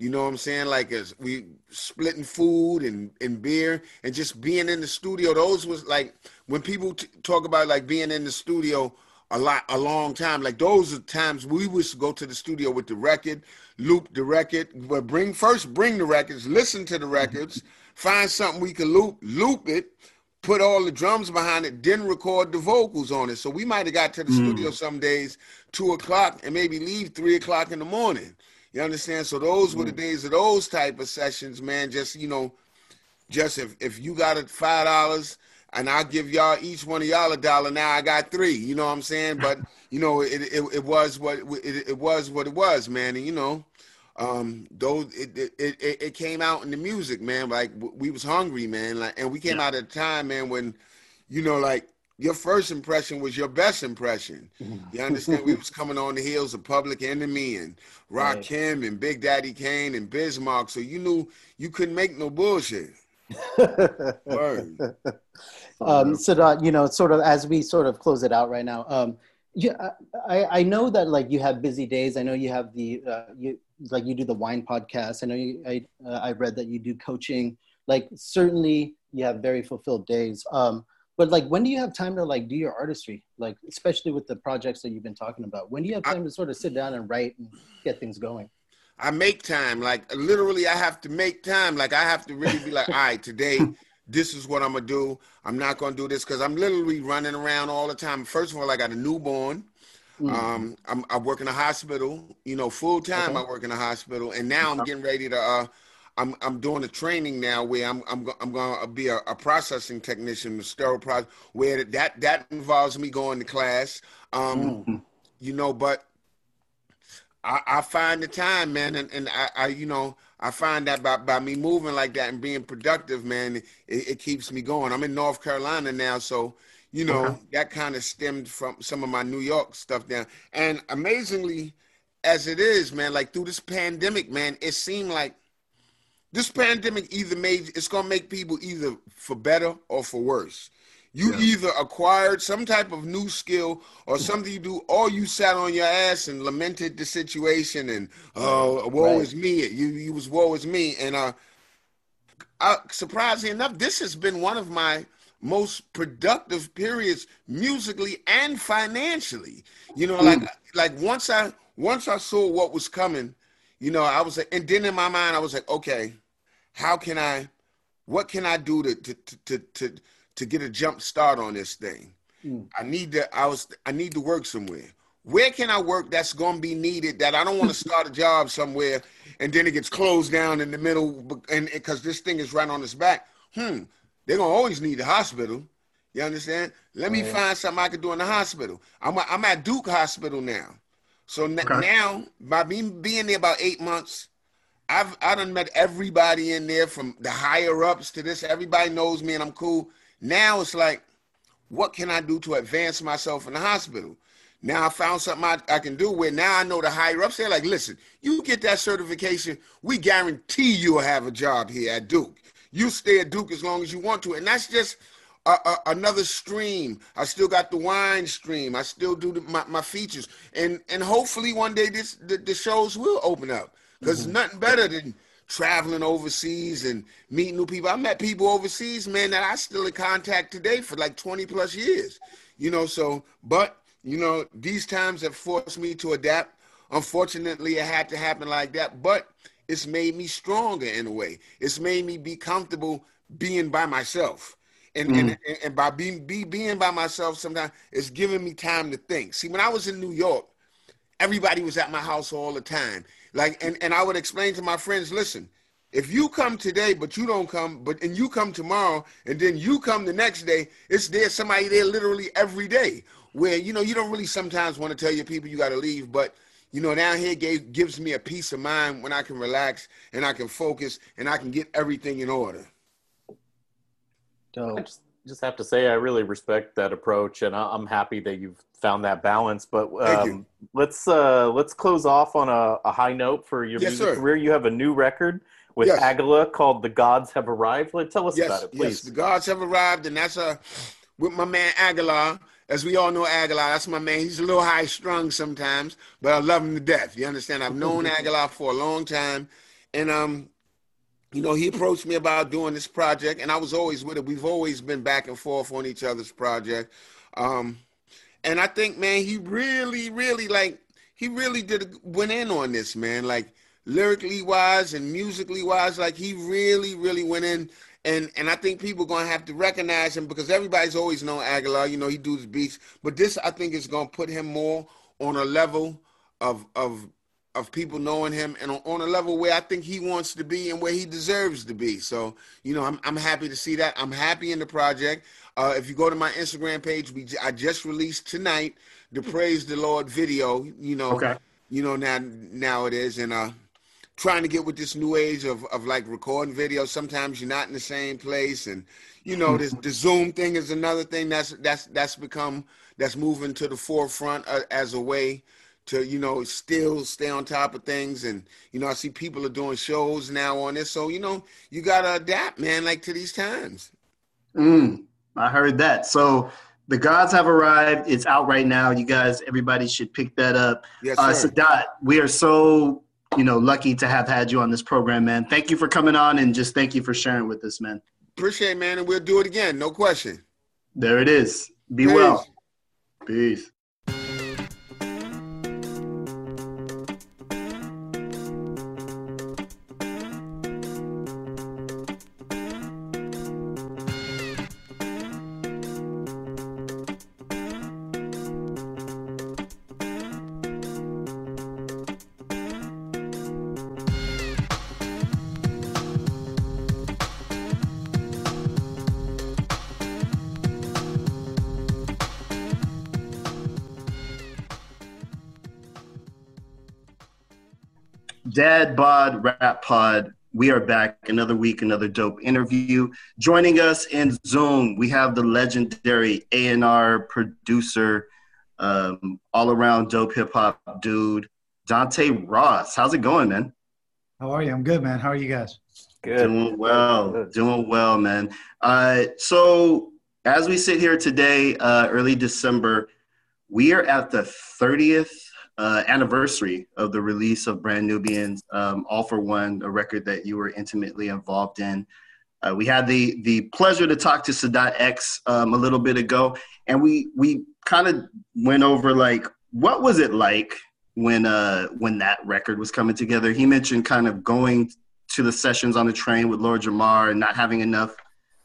you know what I'm saying? Like as we splitting food and, and beer and just being in the studio. Those was like when people t- talk about like being in the studio a lot a long time. Like those are times we to go to the studio with the record, loop the record, but bring first bring the records, listen to the records, find something we can loop, loop it, put all the drums behind it, then record the vocals on it. So we might have got to the hmm. studio some days two o'clock and maybe leave three o'clock in the morning. You understand? So those were the days of those type of sessions, man. Just you know, just if if you got it five dollars and I'll give y'all each one of y'all a dollar. Now I got three. You know what I'm saying? But you know, it it, it was what it, it was what it was, man. And you know, um, those it, it it it came out in the music, man. Like we was hungry, man. Like, and we came out at a time, man, when you know, like your first impression was your best impression. You understand? we was coming on the heels of Public Enemy and Rakim right. and Big Daddy Kane and Biz Markie, so you knew you couldn't make no bullshit. um, so that, you know, sort of as we sort of close it out right now. Um, yeah, I, I know that like you have busy days. I know you have the uh, you like you do the wine podcast. I know you. I uh, I read that you do coaching. Like certainly you have very fulfilled days. Um, but like when do you have time to like do your artistry? Like especially with the projects that you've been talking about. When do you have time I, to sort of sit down and write and get things going? I make time. Like literally, I have to make time. Like I have to really be like, all right, today, this is what I'm gonna do. I'm not gonna do this because I'm literally running around all the time. First of all, I got a newborn. Mm. Um, I'm, I work in a hospital. You know, full time. Okay. I work in a hospital, and now I'm getting ready to. Uh, I'm I'm doing a training now where I'm I'm I'm going to be a, a, processing technician, a sterile process, where that that involves me going to class. Um, mm. You know, but I, I find the time, man, and, and I, I, you know, I find that by, by me moving like that and being productive, man, it, it keeps me going. I'm in North Carolina now, so you know okay. that kind of stemmed from some of my New York stuff down. And amazingly, as it is, man, like through this pandemic, man, it seemed like this pandemic either made it's gonna make people either for better or for worse. You yeah. either acquired some type of new skill or something you do, or you sat on your ass and lamented the situation and oh, uh, woe right. is me. You you was woe is me. And uh, uh, surprisingly enough, this has been one of my most productive periods musically and financially. You know, like mm. like once I once I saw what was coming, you know, I was like, and then in my mind I was like, okay, how can I, what can I do to to to to to get a jump start on this thing. Mm. I need to I was I need to work somewhere. Where can I work that's going to be needed that I don't want to start a job somewhere and then it gets closed down in the middle and because this thing is right on its back. Hmm, they're going to always need the hospital. You understand? Let me find something I can do in the hospital. I'm a, I'm at Duke Hospital now. So okay. now by me being there about 8 months I've I done met everybody in there from the higher ups to this. Everybody knows me and I'm cool. Now it's like, what can I do to advance myself in the hospital? Now I found something I, I can do where now I know the higher ups. They're like, listen, you get that certification, we guarantee you'll have a job here at Duke. You stay at Duke as long as you want to. And that's just a, a, another stream. I still got the wine stream. I still do the, my, my features. And and hopefully one day this the, the shows will open up. Because mm-hmm. nothing better than traveling overseas and meeting new people. I met people overseas, man, that I still in contact today for like 20 plus years. You know, so but you know, these times have forced me to adapt. Unfortunately, it had to happen like that, but it's made me stronger in a way. It's made me be comfortable being by myself. And, mm. and, and by being be, being by myself sometimes it's giving me time to think. See, when I was in New York, everybody was at my house all the time. Like, and, and I would explain to my friends, listen, if you come today, but you don't come, but and you come tomorrow, and then you come the next day, it's there somebody there literally every day. Where you know you don't really sometimes want to tell your people you got to leave, but you know down here gave, gives me a peace of mind when I can relax and I can focus and I can get everything in order. Dope just have to say I really respect that approach, and I'm happy that you've found that balance. But um, let's uh, let's close off on a, a high note for your yes, music sir. career. You have a new record with yes. Agallah called "The Gods Have Arrived." Let tell us yes, about it, please. Yes, the gods have arrived, and that's uh, with my man Agallah. As we all know, Agallah, that's my man. He's a little high strung sometimes, but I love him to death. You understand? I've known Agallah for a long time, and um, you know, he approached me about doing this project, and I was always with it. We've always been back and forth on each other's project. Um, and I think, man, he really, really like he really did went in on this, man. Like lyrically wise and musically wise, like he really, really went in. And and I think people are gonna have to recognize him because everybody's always known Agallah. You know, he does beats, but this I think is gonna put him more on a level of of of people knowing him and on, a level where I think he wants to be and where he deserves to be. So, you know, I'm, I'm happy to see that. I'm happy in the project. Uh, if you go to my Instagram page, we I just released tonight the Praise the Lord video. You know, okay. you know now now it is, and uh, trying to get with this new age of, of like recording videos. Sometimes you're not in the same place, and you know this the Zoom thing is another thing that's that's that's become that's moving to the forefront uh, as a way to you know still stay on top of things. And you know i see people are doing shows now on this. So you know you gotta adapt man like to these times. Mm, i heard that. So the gods have arrived it's out right now. You guys everybody should pick that up. Yes, uh, sir. sadat we are so you know lucky to have had you on this program man. Thank you for coming on and just thank you for sharing with us man. Appreciate it man and we'll do it again no question. There it is. Be Peace. well. Peace Bod Pod. We are back another week, another dope interview. Joining us in Zoom, we have the legendary A&R producer, um, all around dope hip hop dude, Dante Ross. How's it going, man? How are you? I'm good, man. How are you guys? Good. Doing well. Good. Doing well, man. Uh, so as we sit here today, uh, early December, we are at the 30th uh, anniversary of the release of Brand Nubians, um, All for One, a record that you were intimately involved in. Uh, we had the the pleasure to talk to Sadat X um, a little bit ago, and we we kind of went over like what was it like when uh when that record was coming together. He mentioned kind of going to the sessions on the train with Lord Jamar and not having enough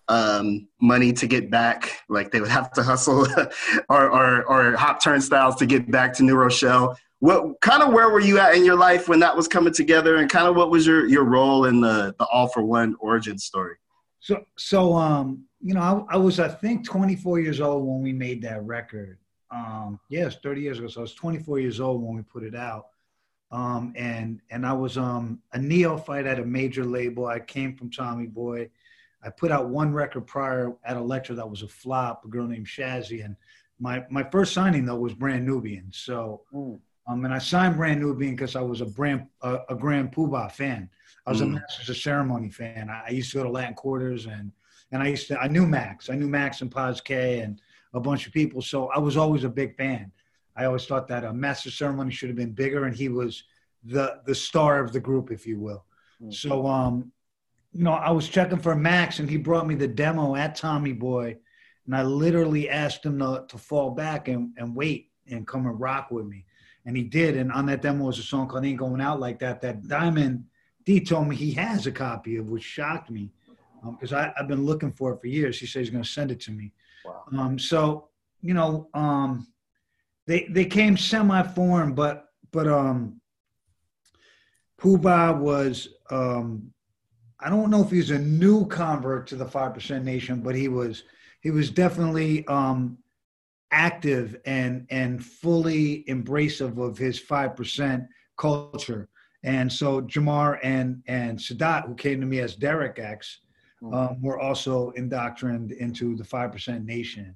um, money to get back. Like they would have to hustle or, or, or hop turnstiles to get back to New Rochelle. What kind of where were you at in your life when that was coming together, and kind of what was your your role in the the All for One origin story? So, so um, you know, I, I was I think 24 years old when we made that record. Um, yes, 30 years ago. So I was 24 years old when we put it out. Um, and and I was um a neophyte at a major label. I came from Tommy Boy. I put out one record prior at Elektra that was a flop, a girl named Shazzy. And my my first signing though was Brand Nubian. So Mm. um, and I signed Brand Nubian because I was a brand a, a Grand Puba fan. I was a Mm. Masters of Ceremony fan. I, I used to go to Latin Quarters and and I used to I knew Max. I knew Max and Paz K and a bunch of people. So I was always a big fan. I always thought that a Master Ceremony should have been bigger, and he was the the star of the group, if you will. Mm. So um, you know, I was checking for Max, and he brought me the demo at Tommy Boy, and I literally asked him to, to fall back and, and wait and come and rock with me, and he did. And on that demo was a song called "Ain't Going Out Like That." That Diamond D told me he has a copy of, which shocked me, because I I've been looking for it for years. He said he's going to send it to me. Wow. Um, so you know, um, they they came semi-formed, but but um, Puba was um, I don't know if he's a new convert to the Five Percent Nation, but he was he was definitely um, active and and fully embracive of his five percent culture. And so Jamar and and Sadat, who came to me as Derek X, um, were also indoctrined into the five percent nation.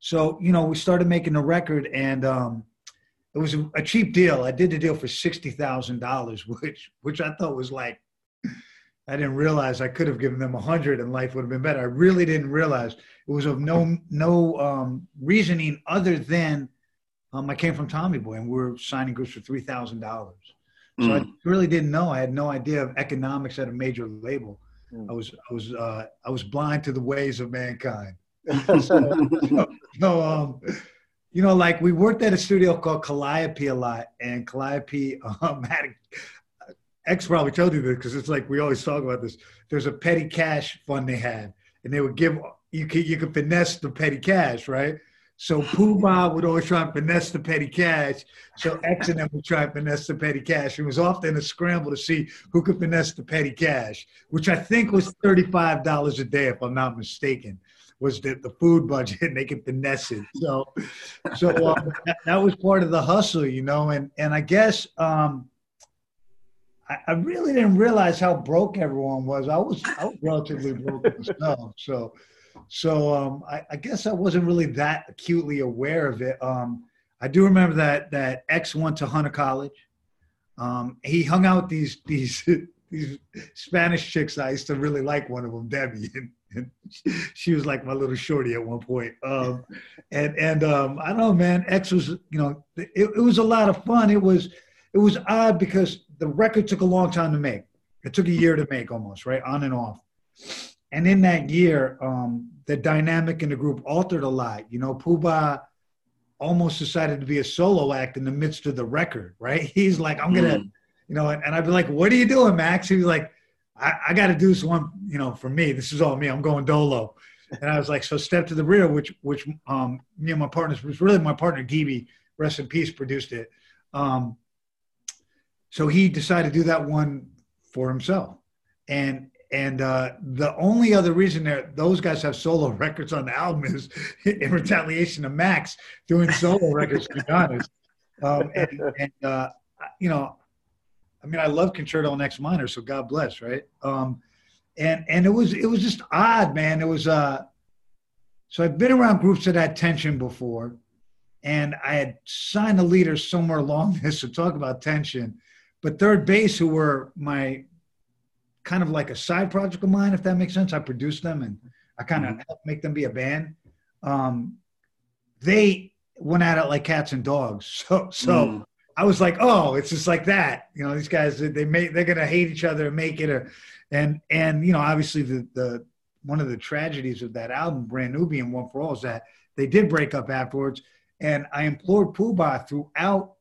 So you know, we started making the record, and um, it was a, a cheap deal. I did the deal for sixty thousand dollars, which which I thought was like I didn't realize I could have given them a hundred and life would have been better. I really didn't realize it was of no no um, reasoning other than um, I came from Tommy Boy and we are signing groups for three thousand dollars. So I really didn't know. I had no idea of economics at a major label. Mm. I was I was uh, I was blind to the ways of mankind. Mm. So um, you know, like we worked at a studio called Calliope a lot, and Calliope um, had a, X probably told you this because it's like we always talk about this. There's a petty cash fund they had, and they would give you could you could finesse the petty cash, right? So Puba would always try and finesse the petty cash. So X and them would try and finesse the petty cash. It was often a scramble to see who could finesse the petty cash, which I think was thirty-five dollars a day, if I'm not mistaken, was the, the food budget, and they could finesse it. So, so um, that, that was part of the hustle, you know. And and I guess um, I, I really didn't realize how broke everyone was. I was I was relatively broke myself, so so um, I, I, guess I wasn't really that acutely aware of it. Um, I do remember that that X went to Hunter College. Um, he hung out these these these Spanish chicks. I used to really like one of them, Debbie, and, and she was like my little shorty at one point. Um, and and um, I don't know, man. X was you know it, it was a lot of fun. It was it was odd because the record took a long time to make. It took a year to make almost, right? On and off. And in that year, um, the dynamic in the group altered a lot. You know, Puba almost decided to be a solo act in the midst of the record, right? He's like, I'm gonna, mm. you know, and, and, I'd be like, what are you doing, Max? He was like, I, I got to do this one, you know, for me. This is all me. I'm going dolo. And I was like, so step to the rear, which which um, me and my partners was really my partner Geeby, rest in peace, produced it. Um, so he decided to do that one for himself. And and uh, the only other reason that those guys have solo records on the album is in retaliation to Max doing solo records, to be honest. Um, and, and uh, you know, I mean, I love Concerto in X minor, so God bless, right? Um, and and it was it was just odd, man. It was uh, so I've been around groups that had tension before, and I had signed a leader somewhere along this to talk about tension, but 3rd Bass, who were my kind of like a side project of mine, if that makes sense. I produced them and I kind of mm-hmm. helped make them be a band. Um, they went at it like cats and dogs. So, so mm. I was like, oh, it's just like that. You know, these guys they may they're gonna hate each other and make it a, and and you know, obviously the the one of the tragedies of that album, Brand Nubian One for All, is that they did break up afterwards. And I implored Bah throughout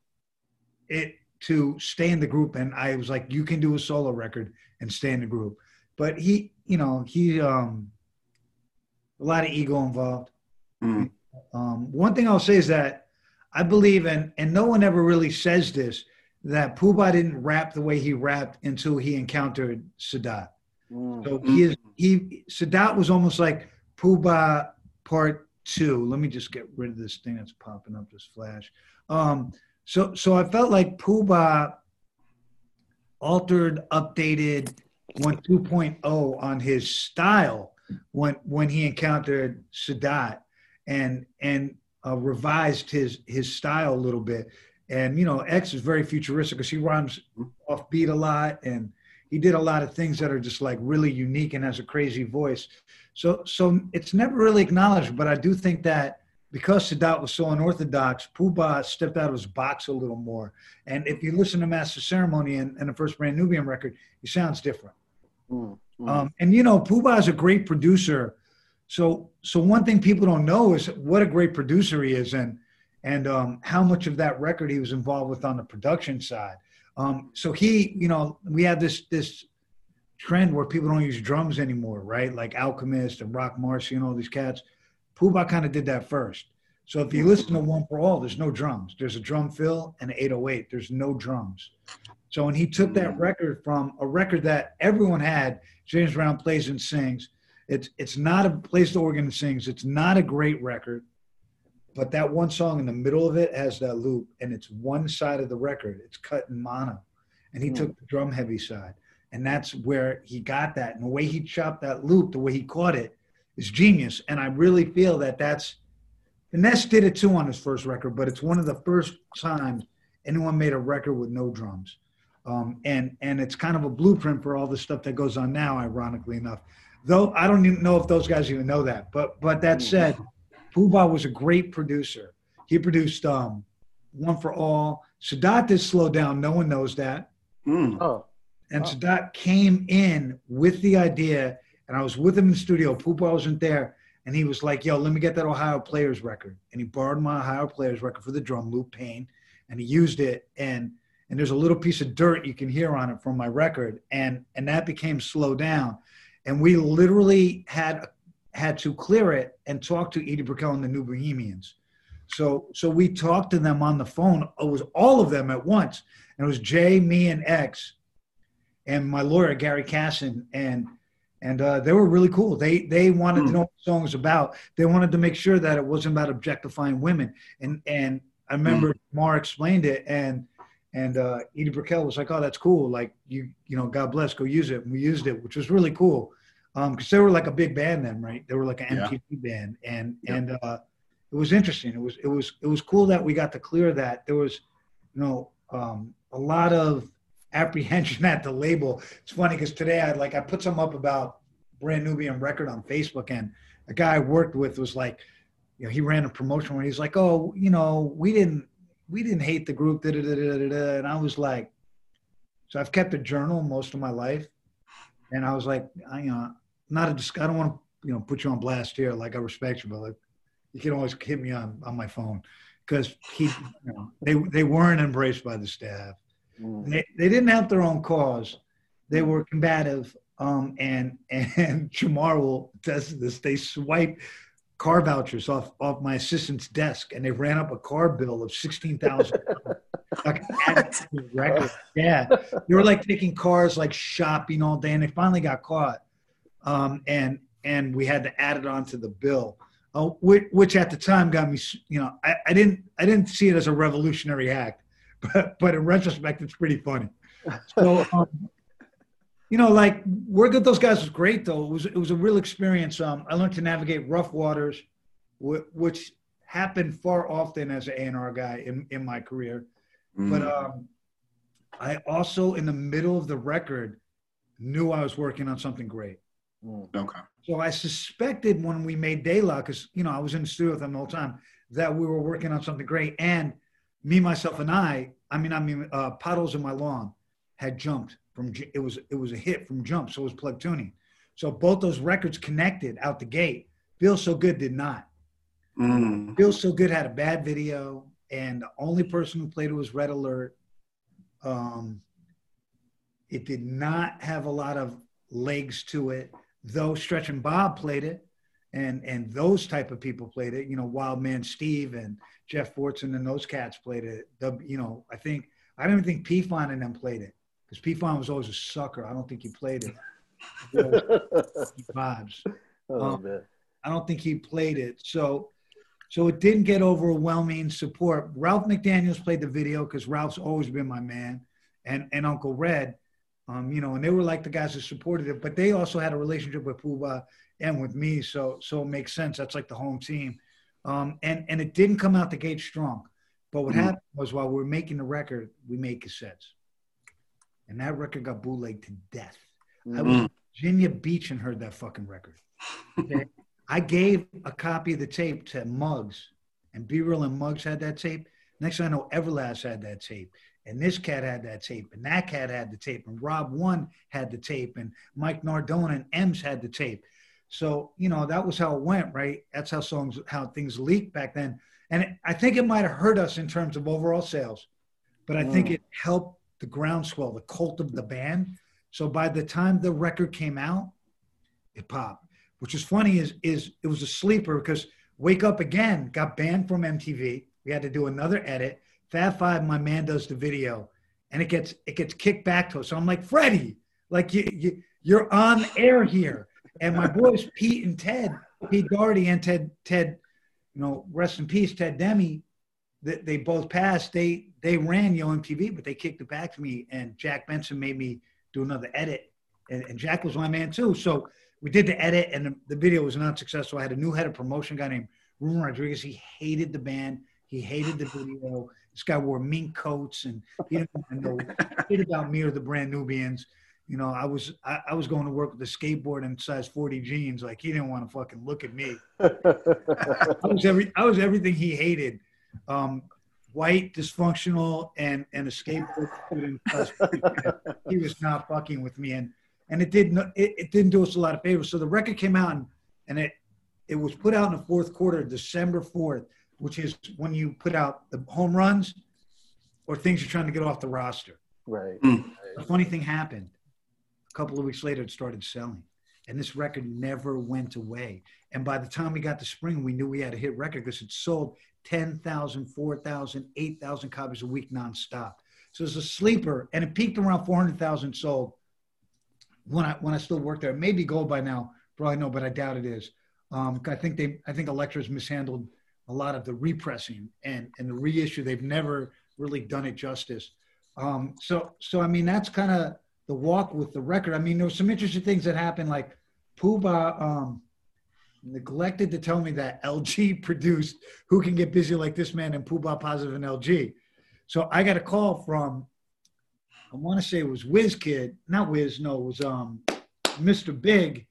it to stay in the group and i was like you can do a solo record and stay in the group but he you know he um a lot of ego involved mm. um one thing i'll say is that i believe and and no one ever really says this that Puba didn't rap the way he rapped until he encountered Sadat. Mm. So he is he Sadat was almost like Puba part two. Let me just get rid of this thing that's popping up, this flash. Um, so so I felt like Puba altered, updated, went 2.0 on his style when when he encountered Sadat and and uh, revised his his style a little bit. And you know, X is very futuristic because he rhymes off beat a lot and he did a lot of things that are just like really unique and has a crazy voice. So so it's never really acknowledged, but I do think that because Sadat was so unorthodox, Puba stepped out of his box a little more. And if you listen to Master Ceremony and, and the first Brand Nubian record, he sounds different. Mm-hmm. Um, and you know, Puba is a great producer. So, so one thing people don't know is what a great producer he is, and and um, how much of that record he was involved with on the production side. Um, so he, you know, we have this this trend where people don't use drums anymore, right? Like Alchemist and Roc Marci and all these cats Puba kind of did that first. So if you listen to One for All, there's no drums. There's a drum fill and an 808. There's no drums. So when he took that record from a record that everyone had, James Brown plays and sings. It's it's not a plays the organ and sings. It's not a great record, but that one song in the middle of it has that loop, and it's one side of the record. It's cut in mono, and he mm. took the drum heavy side, and that's where he got that. And the way he chopped that loop, the way he caught it, is genius. And I really feel that that's Nas did it too on his first record, but it's one of the first times anyone made a record with no drums. Um, and and it's kind of a blueprint for all the stuff that goes on now, ironically enough. Though I don't even know if those guys even know that. But but that mm. said, Puba was a great producer. He produced um, One for All. Sadat did slow down. No one knows that. Mm. Oh. And oh. Sadat came in with the idea and I was with him in the studio. Puba wasn't there. And he was like, yo, let me get that Ohio Players record. And he borrowed my Ohio Players record for the drum loop Pain. And he used it. And and there's a little piece of dirt you can hear on it from my record. And and that became slow down. And we literally had had to clear it and talk to Edie Brickell and the New Bohemians. So so we talked to them on the phone. It was all of them at once. And it was Jay, me, and X, and my lawyer Gary Casson. And and uh, they were really cool. They they wanted mm. to hmm. know what the song was about. They wanted to make sure that it wasn't about objectifying women. And and I remember mm. Mar explained it, and And uh, Edie Brickell was like, "Oh, that's cool. Like you, you know, God bless. Go use it." And we used it, which was really cool because um, they were like a big band then, right? They were like an Yeah. MTV band, and and uh, it was interesting. It was it was it was cool that we got to clear that. There was, you know, um, a lot of apprehension at the label. It's funny because today I like I put some up about Brand Nubian record on Facebook, and a guy I worked with was like, you know, he ran a promotion where he's like, oh, you know, we didn't we didn't hate the group, da da da da da, and I was like, so I've kept a journal most of my life, and I was like, I you know, not a dis- I don't want to you know put you on blast here, like I respect you, but like you can always hit me on on my phone because he, you know, they they weren't embraced by the staff. Mm. They, they didn't have their own cause. They were combative. Um, and and Jamar will test this. They swiped car vouchers off off my assistant's desk, and they ran up a car bill of sixteen thousand. like, record. Yeah, they were like taking cars like shopping all day, and they finally got caught. Um, and and we had to add it onto the bill, uh, which, which at the time got me. You know, I, I didn't I didn't see it as a revolutionary act but but in retrospect, it's pretty funny. So, um, you know, like working with those guys was great though. It was it was a real experience. Um, I learned to navigate rough waters, wh- which happened far often as an A&R guy in in my career. But Mm. um, I also, in the middle of the record, knew I was working on something great. okay. So I suspected when we made De La, because you know I was in the studio with them the whole time, that we were working on something great. And me, myself, and I, I mean, I mean, uh, puddles in my lawn had jumped from. It was it was a hit from Jump, so it was plug tuning. So both those records connected out the gate. Feel so good did not. Mm. Feel so good had a bad video, and the only person who played it was Red Alert. Um, it did not have a lot of legs to it, though Stretch and Bob played it, and and those type of people played it. You know, Wild Man Steve and Jeff Fortson and those cats played it. The, you know, I think I don't even think P Fon and them played it because P Fon was always a sucker. I don't think he played it. Vibes. oh, Um. I don't think he played it. So, so it didn't get overwhelming support. Ralph McDaniels played the video because Ralph's always been my man, and and Uncle Red, um, you know, and they were like the guys that supported it. But they also had a relationship with Puba and with me, so so it makes sense. That's like the home team, um, and and it didn't come out the gate strong. But what Mhm. happened was while we were making the record, we made cassettes, and that record got bootlegged to death. I was in Virginia Beach and heard that fucking record. Okay? I gave a copy of the tape to Muggs, and B Real and Muggs had that tape. Next thing I know, Everlast had that tape, and this cat had that tape, and that cat had the tape, and Rob One had the tape, and Mike Nardone and Ems had the tape. So you know that was how it went, right? That's how songs, how things leaked back then, and it, I think it might have hurt us in terms of overall sales, but I think Mm. it helped the groundswell, the cult of the band. So by the time the record came out, it popped. Which is funny is is it was a sleeper because Wake Up Again got banned from MTV. We had to do another edit. Fab Five, my man, does the video, and it gets it gets kicked back to us. So I'm like, Freddie, like you, you you're on air here, and my boys Pete and Ted, Pete Dougherty and Ted Ted, you know, rest in peace, Ted Demme. They, they both passed. They they ran Yo MTV, but they kicked it back to me. And Jack Benson made me do another edit, and, and Jack was my man too. So we did the edit, and the, the video was not successful. I had a new head of promotion guy named Ruben Rodriguez. He hated the band. He hated the video. This guy wore mink coats, and he didn't know shit about me or the brand Nubians. You know, I was I, I was going to work with a skateboard and size 40 jeans. Like he didn't want to fucking look at me. I was every I was everything he hated. Um, white, dysfunctional, and and a skateboard student. he was not fucking with me, and and it didn't it, it didn't do us a lot of favors. So the record came out, and, and it it was put out in the fourth quarter, December fourth, which is when you put out the home runs or things you're trying to get off the roster. right. The funny thing happened. Couple of weeks later, it started selling. And this record never went away. And by the time we got to spring, we knew we had a hit record because it sold 10,000, 4,000, 8,000 copies a week nonstop. So it's a sleeper. And it peaked around 400,000 sold when I, when I still worked there. Maybe gold by now, probably no, but I doubt it is. Um, I think they, I think Elektra's mishandled a lot of the repressing and, and the reissue. They've never really done it justice. Um, so so I mean that's kind of the walk with the record. I mean there were some interesting things that happened. Like Puba um, neglected to tell me that LG produced "Who Can Get Busy Like This Man" and Puba Positive and LG. So I got a call from I want to say it was Wiz Kid, not Wiz, no, it was um, Mr. Big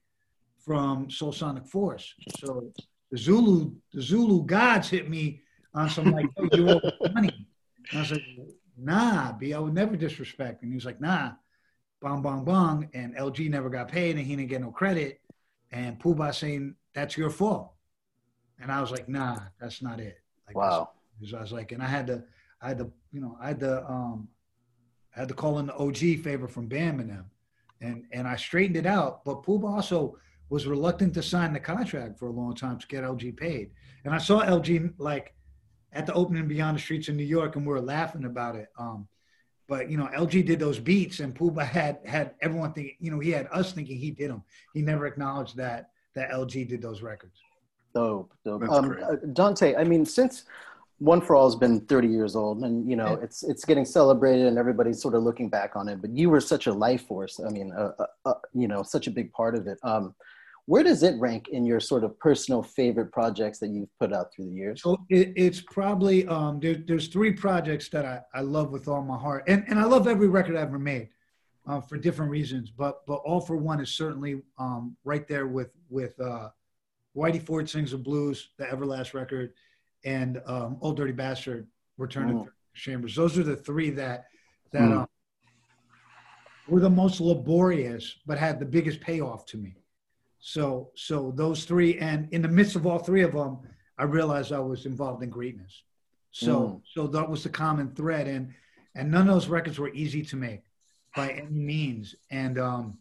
from Soul Sonic Force. So the Zulu, the Zulu gods hit me on some like, you owe money. And I was like, nah, B, I would never disrespect. And he was like, nah, bong, bong, bong. And LG never got paid and he didn't get no credit. And Puba saying, that's your fault. And I was like, nah, that's not it. Like, Wow. Because I was like, and I had to, I had to, you know, I had to, um, I had to call in the OG favor from Bam and them, and and I straightened it out. But Puba also was reluctant to sign the contract for a long time to get LG paid. And I saw LG like at the opening Beyond the Streets in New York, and we were laughing about it. Um, but you know, LG did those beats, and Puba had had everyone thinking, you know, he had us thinking he did them. He never acknowledged that that LG did those records. Dope, dope. Um, uh, Dante, I mean, since One for All has been 30 years old, and you know, Yeah. it's it's getting celebrated, and everybody's sort of looking back on it. But you were such a life force. I mean, uh, uh, uh, you know, such a big part of it. Um, where does it rank in your sort of personal favorite projects that you've put out through the years? So it, it's probably um, there, there's three projects that I, I love with all my heart, and and I love every record I've ever made, uh, for different reasons. But but all for one is certainly um, right there with with uh, Whitey Ford sings the blues, the Everlast record, and um, Old Dirty Bastard, Return Mm. to Chambers. Those are the three that that Mm. um, were the most laborious, but had the biggest payoff to me. So so those three, and in the midst of all three of them, I realized I was involved in greatness. So Mm. so that was the common thread, and and none of those records were easy to make by any means. And um,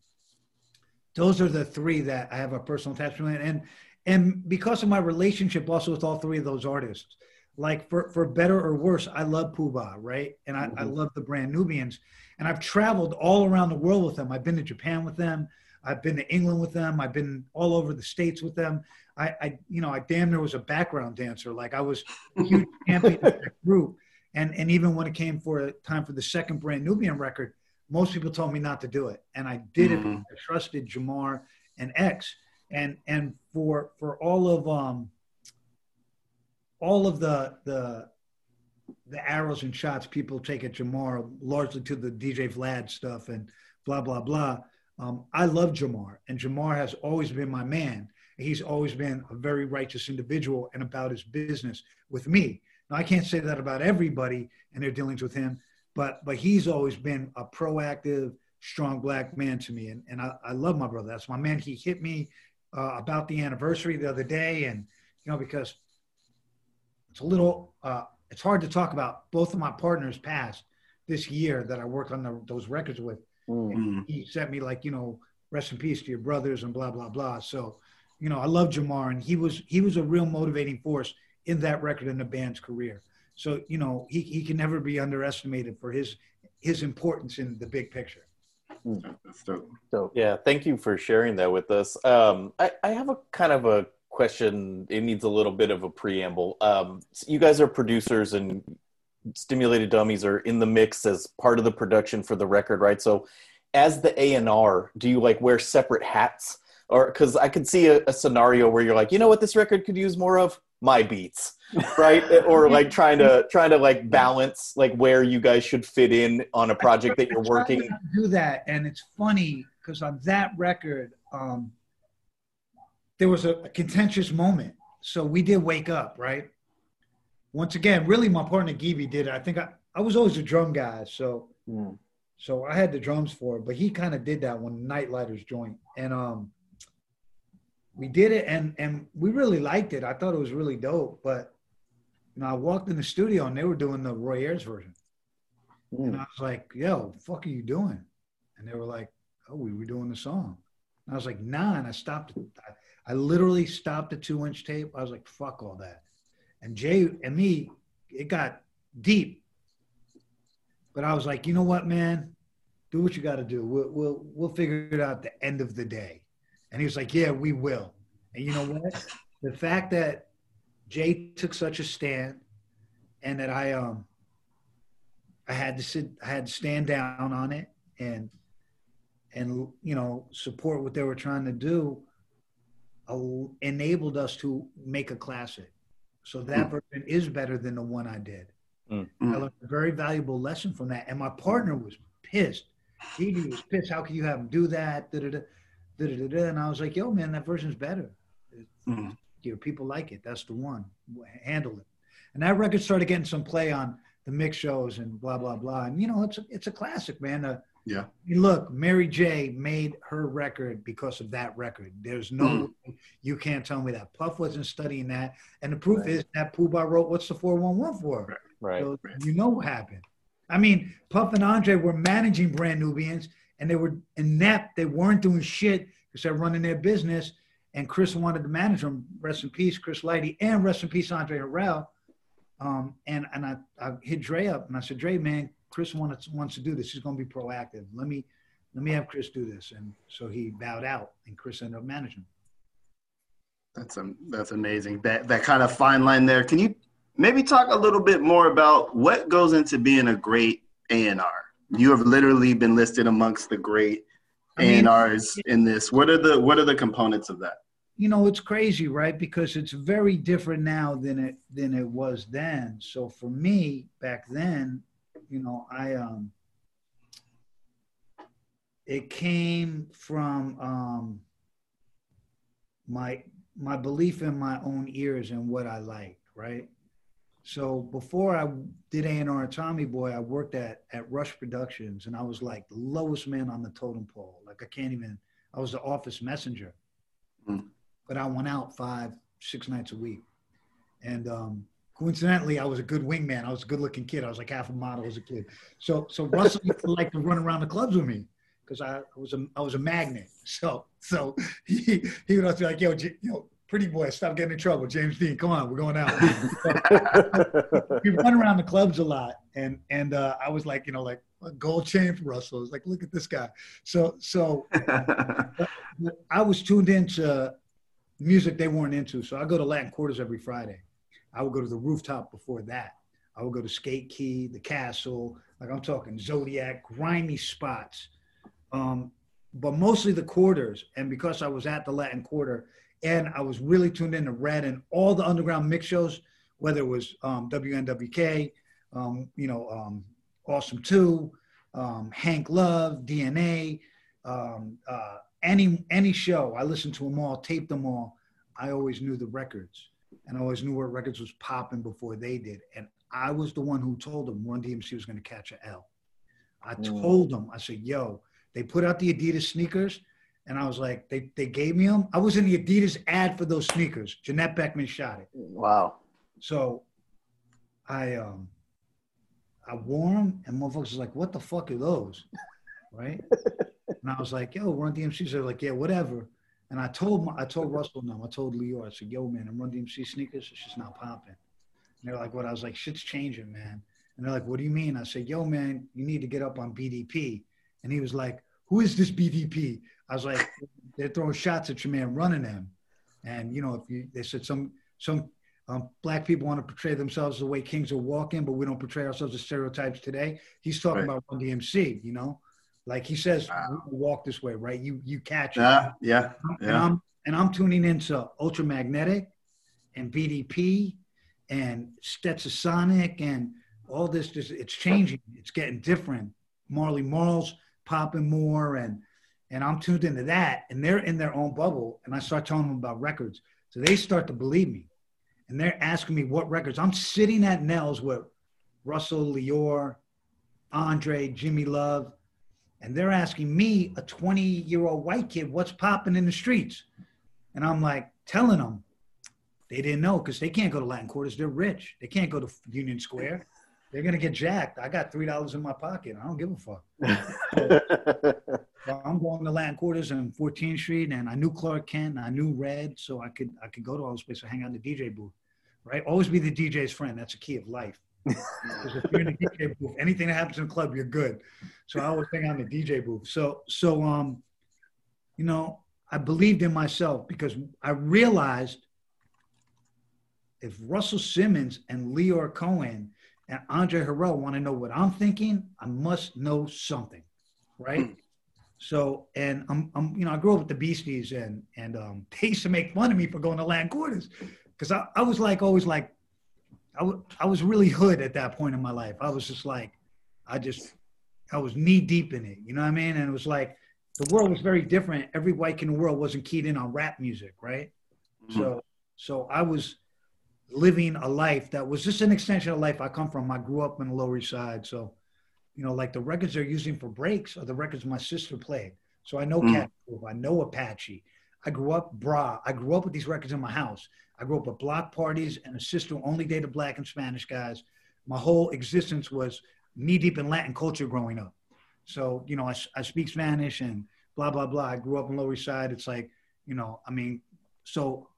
those are the three that I have a personal attachment and and because of my relationship also with all three of those artists, like for for better or worse, I love Puba, right? And I, I Mhm. love the brand Nubians, and I've traveled all around the world with them. I've been to Japan with them. I've been to England with them. I've been all over the states with them. I, I you know, I damn near was a background dancer. Like I was a huge champion of that group. And and even when it came for a time for the second brand Nubian record, most people told me not to do it, and I did it. Mhm. because I trusted Jamar and X, and and for for all of um all of the the the arrows and shots people take at Jamar, largely to the DJ Vlad stuff and blah blah blah. Um, I love Jamar, and Jamar has always been my man. He's always been a very righteous individual and about his business with me. Now I can't say that about everybody and their dealings with him, but but he's always been a proactive, strong black man to me, and and I, I love my brother. That's my man. He hit me uh, about the anniversary the other day, and you know because it's a little uh, it's hard to talk about. Both of my partners passed this year that I worked on the, those records with. Mm. Mm. He sent me like you know rest in peace to your brothers and blah blah blah. So you know I love Jamar, and he was he was a real motivating force in that record in the band's career. So you know he he can never be underestimated for his his importance in the big picture. That's dope. Dope. Yeah, thank you for sharing that with us. Um, I, I have a kind of a question. It needs a little bit of a preamble. Um, so you guys are producers, and Stimulated Dummies are in the mix as part of the production for the record, right? So, as the A and R, do you like wear separate hats, or because I could see a, a scenario where you're like, you know what, this record could use more of my beats, right? or like trying to trying to like balance like where you guys should fit in on a project that you're working. do that, and it's funny because on that record, um, there was a, a contentious moment. So we did wake up, right? Once again, really, my partner Geeby did it. I think I, I was always a drum guy, so Mm. so I had the drums for it, but he kind of did that one Nightlighters joint, and um, we did it, and and we really liked it. I thought it was really dope, but you know, I walked in the studio and they were doing the Roy Ayers version. And Mm. I was like, yo, fuck are you doing? And they were like, oh, we were doing the song. And I was like, nah. And I stopped. I, I literally stopped the two inch tape. I was like, fuck all that. And Jay and me, it got deep. But I was like, you know what, man? Do what you got to do. We'll, we'll, we'll figure it out at the end of the day. And he was like, yeah, we will. And you know what? the fact that Jay took such a stand and that I, um, I had to sit, I had to stand down on it and and you know support what they were trying to do. Enabled us to make a classic, so that version is better than the one I did. Mm. I learned a very valuable lesson from that, and my partner was pissed. He was pissed. How can you have him do that? Da, da, da, da, da, da, da. And I was like, "Yo, man, that version's better. Mhm. Your people like it. That's the one. Handle it." And that record started getting some play on the mix shows and blah blah blah. And you know, it's a, it's a classic, man. Uh, Yeah. you Look, Mary J. made her record because of that record. There's no, Mm. way you can't tell me that. Puff wasn't studying that, and the proof Right. is that Puba wrote "What's the 411 for?" Right. So Right. you know what happened. I mean, Puff and Andre were managing Brand Nubians, and they were inept. They weren't doing shit because they're running their business. And Chris wanted to manage them. Rest in peace, Chris Lighty, and rest in peace, Andre Harrell. Um, and and I, I hit Dre up and I said, Dre, man, Chris wants wants to do this. He's going to be proactive. Let me let me have Chris do this. And so he bowed out, and Chris ended up managing. That's um, that's amazing. That that kind of fine line there. Can you maybe talk a little bit more about what goes into being a great A and R? You have literally been listed amongst the great A and R's in this. What are the what are the components of that? you know it's crazy right because it's very different now than it than it was then so for me back then you know i um it came from um my my belief in my own ears and what i liked right? So before i did a&r tommy boy i worked at at rush productions and i was like the lowest man on the totem pole. Like i can't even i was the office messenger. But I went out five, six nights a week. And um, coincidentally, I was a good wingman. I was a good looking kid. I was like half a model as a kid. So so Russell used to like to run around the clubs with me because I was a I was a magnet. So so he he would always be like, yo, J- yo, pretty boy, stop getting in trouble. James Dean, come on, we're going out. we run around the clubs a lot, and and uh, I was like, you know, like a gold chain for Russell. I was like, look at this guy. So so but I was tuned into music they weren't into. So I go to Latin Quarters every Friday. I would go to the rooftop before that. I would go to Skate Key, the Castle, like I'm talking Zodiac, grimy spots. Um, but mostly the quarters. And because I was at the Latin Quarter and I was really tuned into Red and all the underground mix shows, whether it was um, WNWK, um, you know, um, Awesome 2, um, Hank Love, DNA, um, uh, any any show. I listened to them all, taped them all. I always knew the records, and I always knew what records was popping before they did. And I was the one who told them Run DMC was going to catch a L. I Mm. told them, I said, "Yo, they put out the Adidas sneakers." And I was like, they, they gave me them. I was in the Adidas ad for those sneakers. Jeanette Beckman shot it. Wow. So I um I wore them and motherfuckers was like, what the fuck are those? Right? and I was like, yo, Run DMC. They're like, yeah, whatever. And I told I told Russell no, I told Lyor, I said, yo, man, I'm Run DMC sneakers, it's just not popping. And they're like, what? I was like, shit's changing, man. And they're like, what do you mean? I said, yo, man, you need to get up on BDP. And he was like, who is this BDP? I was like, they're throwing shots at your man running them. And you know, if you they said some some um, black people want to portray themselves the way kings are walking, but we don't portray ourselves as stereotypes today. He's talking Right. about Run DMC, you know, like he says, Wow. Walk this way, right? You you catch it. yeah, yeah, And yeah. I'm and I'm tuning into Ultramagnetic and BDP and Stetsasonic and all this. Just it's changing. It's getting different. Marley Marl's popping more and and I'm tuned into that. And they're in their own bubble. And I start telling them about records. So they start to believe me. And they're asking me what records. I'm sitting at Nell's with Russell Lyor, Andre, Jimmy Love, and they're asking me, a 20 year old white kid, what's popping in the streets? And I'm like, telling them they didn't know because they can't go to Latin quarters. They're rich. They can't go to Union Square. They're going to get jacked. I got $3 in my pocket. I don't give a fuck. So I'm going to Latin quarters and 14th Street, and I knew Clark Kent, I knew Red, so I could I could go to all those places, hang out in the DJ booth, right? Always be the DJ's friend. That's a key of life. Because if you're in the DJ booth, anything that happens in the club, you're good. So I always hang in the DJ booth. So so um, you know, I believed in myself because I realized if Russell Simmons and Lyor Cohen and Andre Harrell want to know what I'm thinking, I must know something, right? Hmm. So, and I'm, I'm, you know, I grew up with the Beasties, and and um, they used to make fun of me for going to Latin Quarters, because I, I was like always like, I, w- I was really hood at that point in my life. I was just like, I just, I was knee deep in it, you know what I mean? And it was like, the world was very different. Every white kid in the world wasn't keyed in on rap music, right? Mhm. So, so I was living a life that was just an extension of life I come from. I grew up in the Lower East Side, so you know, like the records they're using for breaks are the records my sister played. So I know Mm. Cat I know Apache. I grew up bra. I grew up with these records in my house. I grew up at block parties and a sister who only dated black and Spanish guys. My whole existence was knee deep in Latin culture growing up. So, you know, I, I speak Spanish and blah, blah, blah. I grew up in Lower East Side. It's like, you know, I mean, so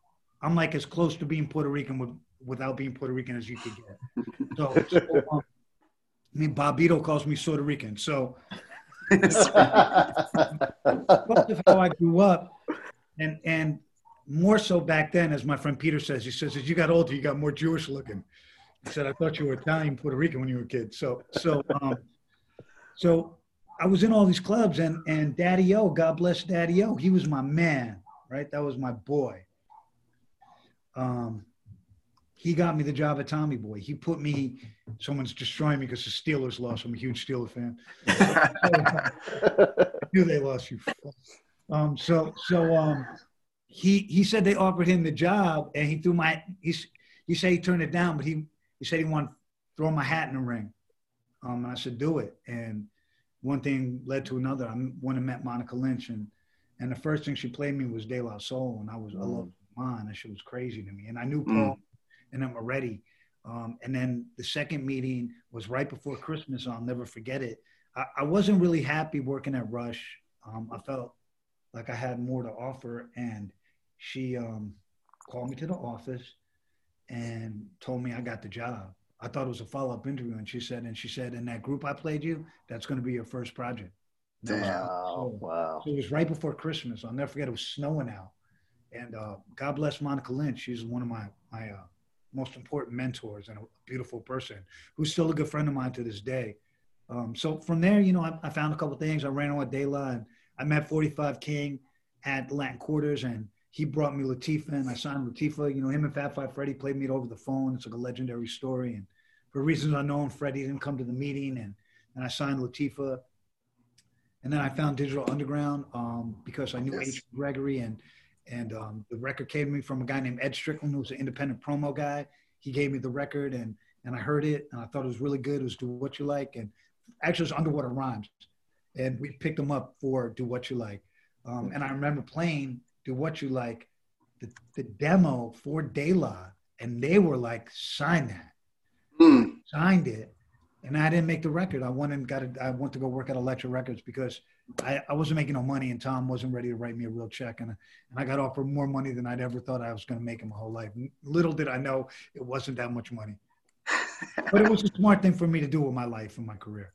I'm like as close to being Puerto Rican with, without being Puerto Rican as you could get. So, so, um, I mean, Bobbito calls me Puerto Rican. So, of how I grew up, and and more so back then, as my friend Peter says, he says, as you got older, you got more Jewish looking. He said, I thought you were Italian, Puerto Rican when you were a kid. So so um, so I was in all these clubs, and and Daddy O, God bless Daddy O, he was my man, right? That was my boy. Um, he got me the job at Tommy Boy. He put me. Someone's destroying me because the Steelers lost. I'm a huge Steeler fan. I knew they lost you. Um, so so um, he he said they offered him the job, and he threw my he he said he turned it down, but he he said he wanted to throw my hat in the ring. Um, and I said do it. And one thing led to another. I went and met Monica Lynch, and and the first thing she played me was De La Soul, and I was I loved mine. That shit was crazy to me, and I knew Paul and I'm already. Um, and then the second meeting was right before Christmas. I'll never forget it. I, I wasn't really happy working at Rush. Um, I felt like I had more to offer, and she um, called me to the office and told me I got the job. I thought it was a follow up interview, and she said, and she said, in that group I played you, that's going to be your first project. That was Damn. Wow. So it was right before Christmas. I'll never forget. It was snowing out, and uh, God bless Monica Lynch. She's one of my my uh, most important mentors and a beautiful person who's still a good friend of mine to this day. Um, so from there, you know, I, I found a couple things. I ran on with De La, and I met 45 King at Latin Quarters, and he brought me Latifah, and I signed Latifah. You know, him and Fab Five Freddy played me over the phone. It's like a legendary story, and for reasons unknown, Freddie didn't come to the meeting, and and I signed Latifah. And then I found Digital Underground um, because I knew Yes. H. Gregory and and um, the record came to me from a guy named Ed Strickland, who was an independent promo guy. He gave me the record and and I heard it and I thought it was really good. It was Do What You Like and actually it was Underwater Rimes, and we picked them up for Do What You Like. Um, and I remember playing Do What You Like, the, the demo for De La, and they were like, sign that Mm. signed it, and I didn't make the record. I went and got it. I went to go work at Elektra Records because I, I wasn't making no money, and Tom wasn't ready to write me a real check, and and I got offered more money than I'd ever thought I was going to make in my whole life. Little did I know it wasn't that much money, but it was a smart thing for me to do with my life and my career.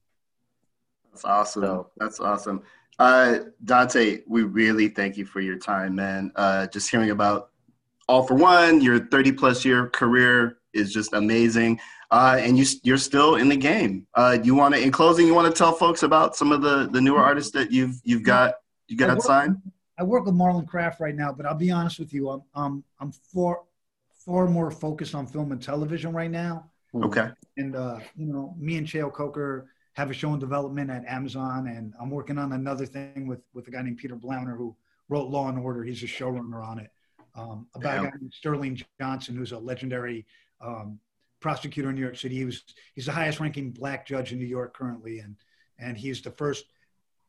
That's awesome. Dope. That's awesome. Uh, Dante, we really thank you for your time, man. Uh, just hearing about All for One, your 30 plus year career is just amazing. Uh, and you, you're still in the game. Uh, you want to, in closing, you want to tell folks about some of the, the newer artists that you've, you've got, you I got work- signed? I work with Marlon Craft right now, but I'll be honest with you, I'm I'm I'm far far more focused on film and television right now. Okay. and uh, you know, me and Cheo Coker have a show in development at Amazon, and I'm working on another thing with with a guy named Peter Blauner who wrote Law and Order. He's a showrunner on it. Um, about a guy named Sterling Johnson, who's a legendary um, prosecutor in New York City. He was he's the highest ranking black judge in New York currently, and and he's the first.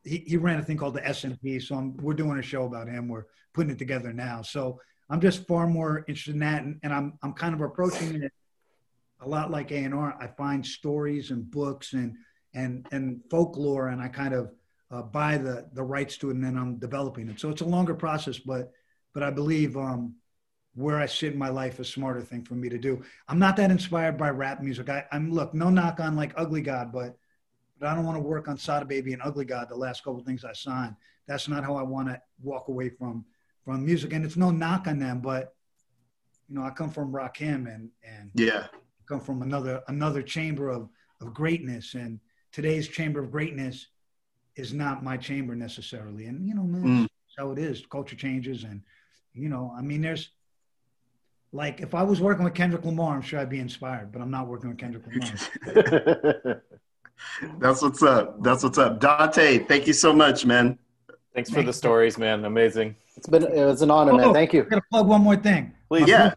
He, he ran a thing called the SMP, so I'm, we're doing a show about him. We're putting it together now. So I'm just far more interested in that, and, and I'm I'm kind of approaching it a lot like A&R, I find stories and books and and and folklore, and I kind of uh, buy the the rights to it, and then I'm developing it. So it's a longer process, but but I believe um, where I sit in my life is a smarter thing for me to do. I'm not that inspired by rap music. I, I'm look, no knock on like Ugly God, but but I don't want to work on Sada Baby and Ugly God. The last couple of things I signed, that's not how I want to walk away from from music. And it's no knock on them, but you know, I come from Rakim and and Yeah. I come from another another chamber of of greatness, and today's chamber of greatness is not my chamber necessarily. And you know, man, Mm. that's how it is. Culture changes, and you know, I mean, there's like if I was working with Kendrick Lamar, I'm sure I'd be inspired, but I'm not working with Kendrick Lamar. That's what's up. That's what's up. Dante, thank you so much, man. Thanks for the stories, man. Amazing. It's been it was an honor, man. Oh, Thank you. I gotta plug one more thing. Please. Yeah.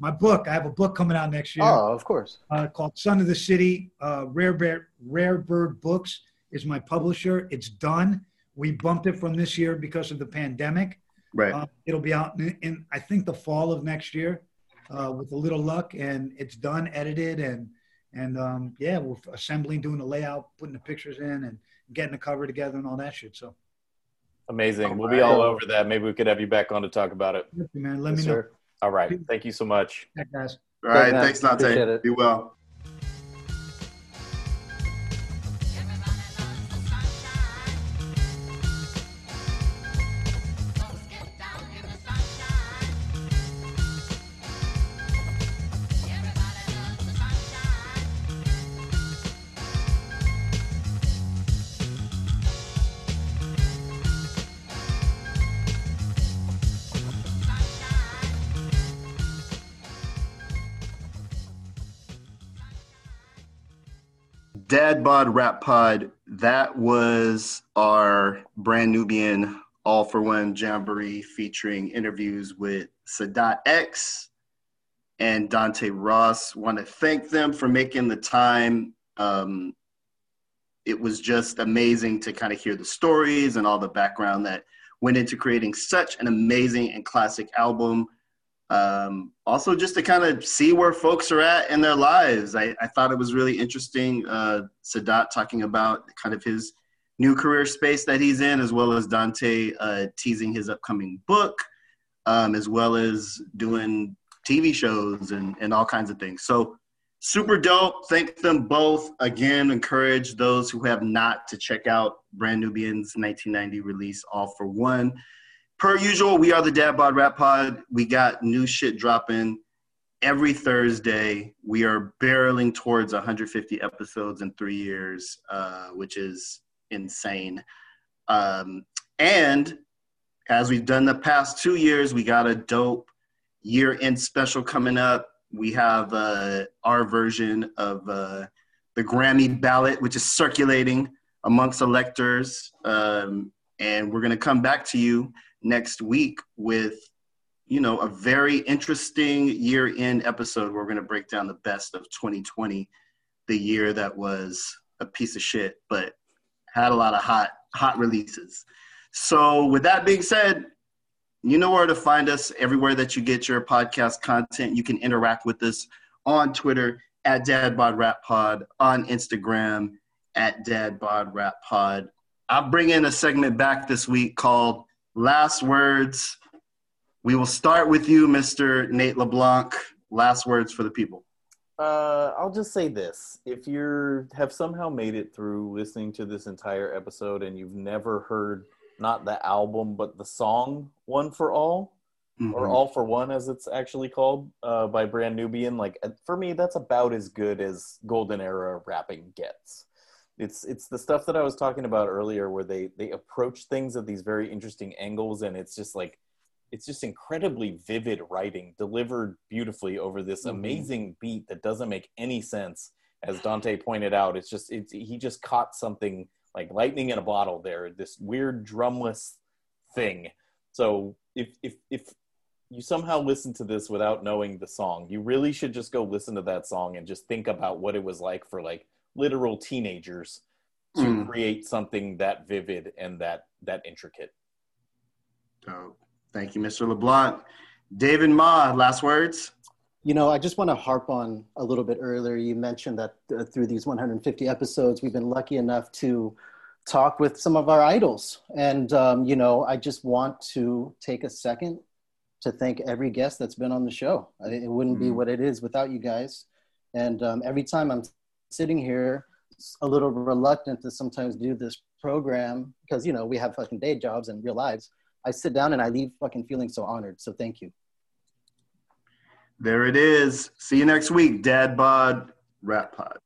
My book. I have a book coming out next year. Oh, of course. uh, called Son of the City. Uh, Rare Bird, Rare Bird Books is my publisher. It's done. We bumped it from this year because of the pandemic. Right. Uh, it'll be out in, in I think the fall of next year, uh, with a little luck, and it's done, edited, and and um, yeah, we're assembling, doing the layout, putting the pictures in, and getting the cover together and all that shit. So, Amazing. We'll be all over that. Maybe we could have you back on to talk about it. man, let Yes, me know, sir. All right. Thank you so much. Yeah, guys. All right. Thanks, Dante. Appreciate. Be well. Bod Rap Pod. That was our brand Nubian All for One Jamboree featuring interviews with Sadat X and Dante Ross. Want to thank them for making the time. Um, it was just amazing to kind of hear the stories and all the background that went into creating such an amazing and classic album. Um, also, just to kind of see where folks are at in their lives. I, I thought it was really interesting. Uh, Sadat talking about kind of his new career space that he's in, as well as Dante uh, teasing his upcoming book, um, as well as doing TV shows and, and all kinds of things. So, super dope. Thank them both. Again, encourage those who have not to check out Brand Nubian's 1990 release, All for One per usual, we are the Dad Bod Rap Pod. We got new shit dropping every Thursday. We are barreling towards 150 episodes in three years, uh, which is insane. Um, and as we've done the past two years, we got a dope year end special coming up. We have uh, our version of uh, the Grammy ballot, which is circulating amongst electors. Um, and we're going to come back to you next week with you know a very interesting year end episode we're going to break down the best of 2020 the year that was a piece of shit but had a lot of hot hot releases. So with that being said you know where to find us everywhere that you get your podcast content. You can interact with us on twitter at dadbod rap pod on instagram at dadbod rap pod i'll bring in a segment back this week called last words. We will start with you, Mr. Nate LeBlanc. Last words for the people. Uh, I'll just say this: if you have somehow made it through listening to this entire episode and you've never heard not the album but the song "One for All" or Mhm. "All for One" as it's actually called uh, by Brand Nubian, like uh, for me, that's about as good as Golden Era rapping gets. It's it's the stuff that I was talking about earlier, where they they approach things at these very interesting angles, and it's just like it's just incredibly vivid writing delivered beautifully over this Mhm. amazing beat that doesn't make any sense as dante pointed out it's just it's he just caught something like lightning in a bottle there this weird drumless thing so if if if you somehow listen to this without knowing the song you really should just go listen to that song and just think about what it was like for like literal teenagers to Mm. create something that vivid and that that intricate So, thank you, Mr. LeBlanc. David Ma, last words. You know, I just want to harp on a little bit earlier. You mentioned that uh, through these 150 episodes, we've been lucky enough to talk with some of our idols. And, um, you know, I just want to take a second to thank every guest that's been on the show. It wouldn't be Mhm. what it is without you guys. And um, every time I'm sitting here, a little reluctant to sometimes do this program because, you know, we have fucking day jobs and real lives. I sit down and I leave fucking feeling so honored. So thank you. There it is. See you next week, Dad Bod Rap Pod.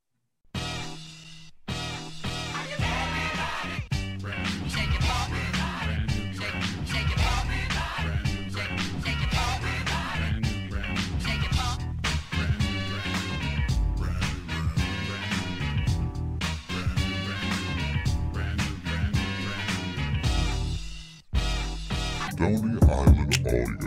Audio.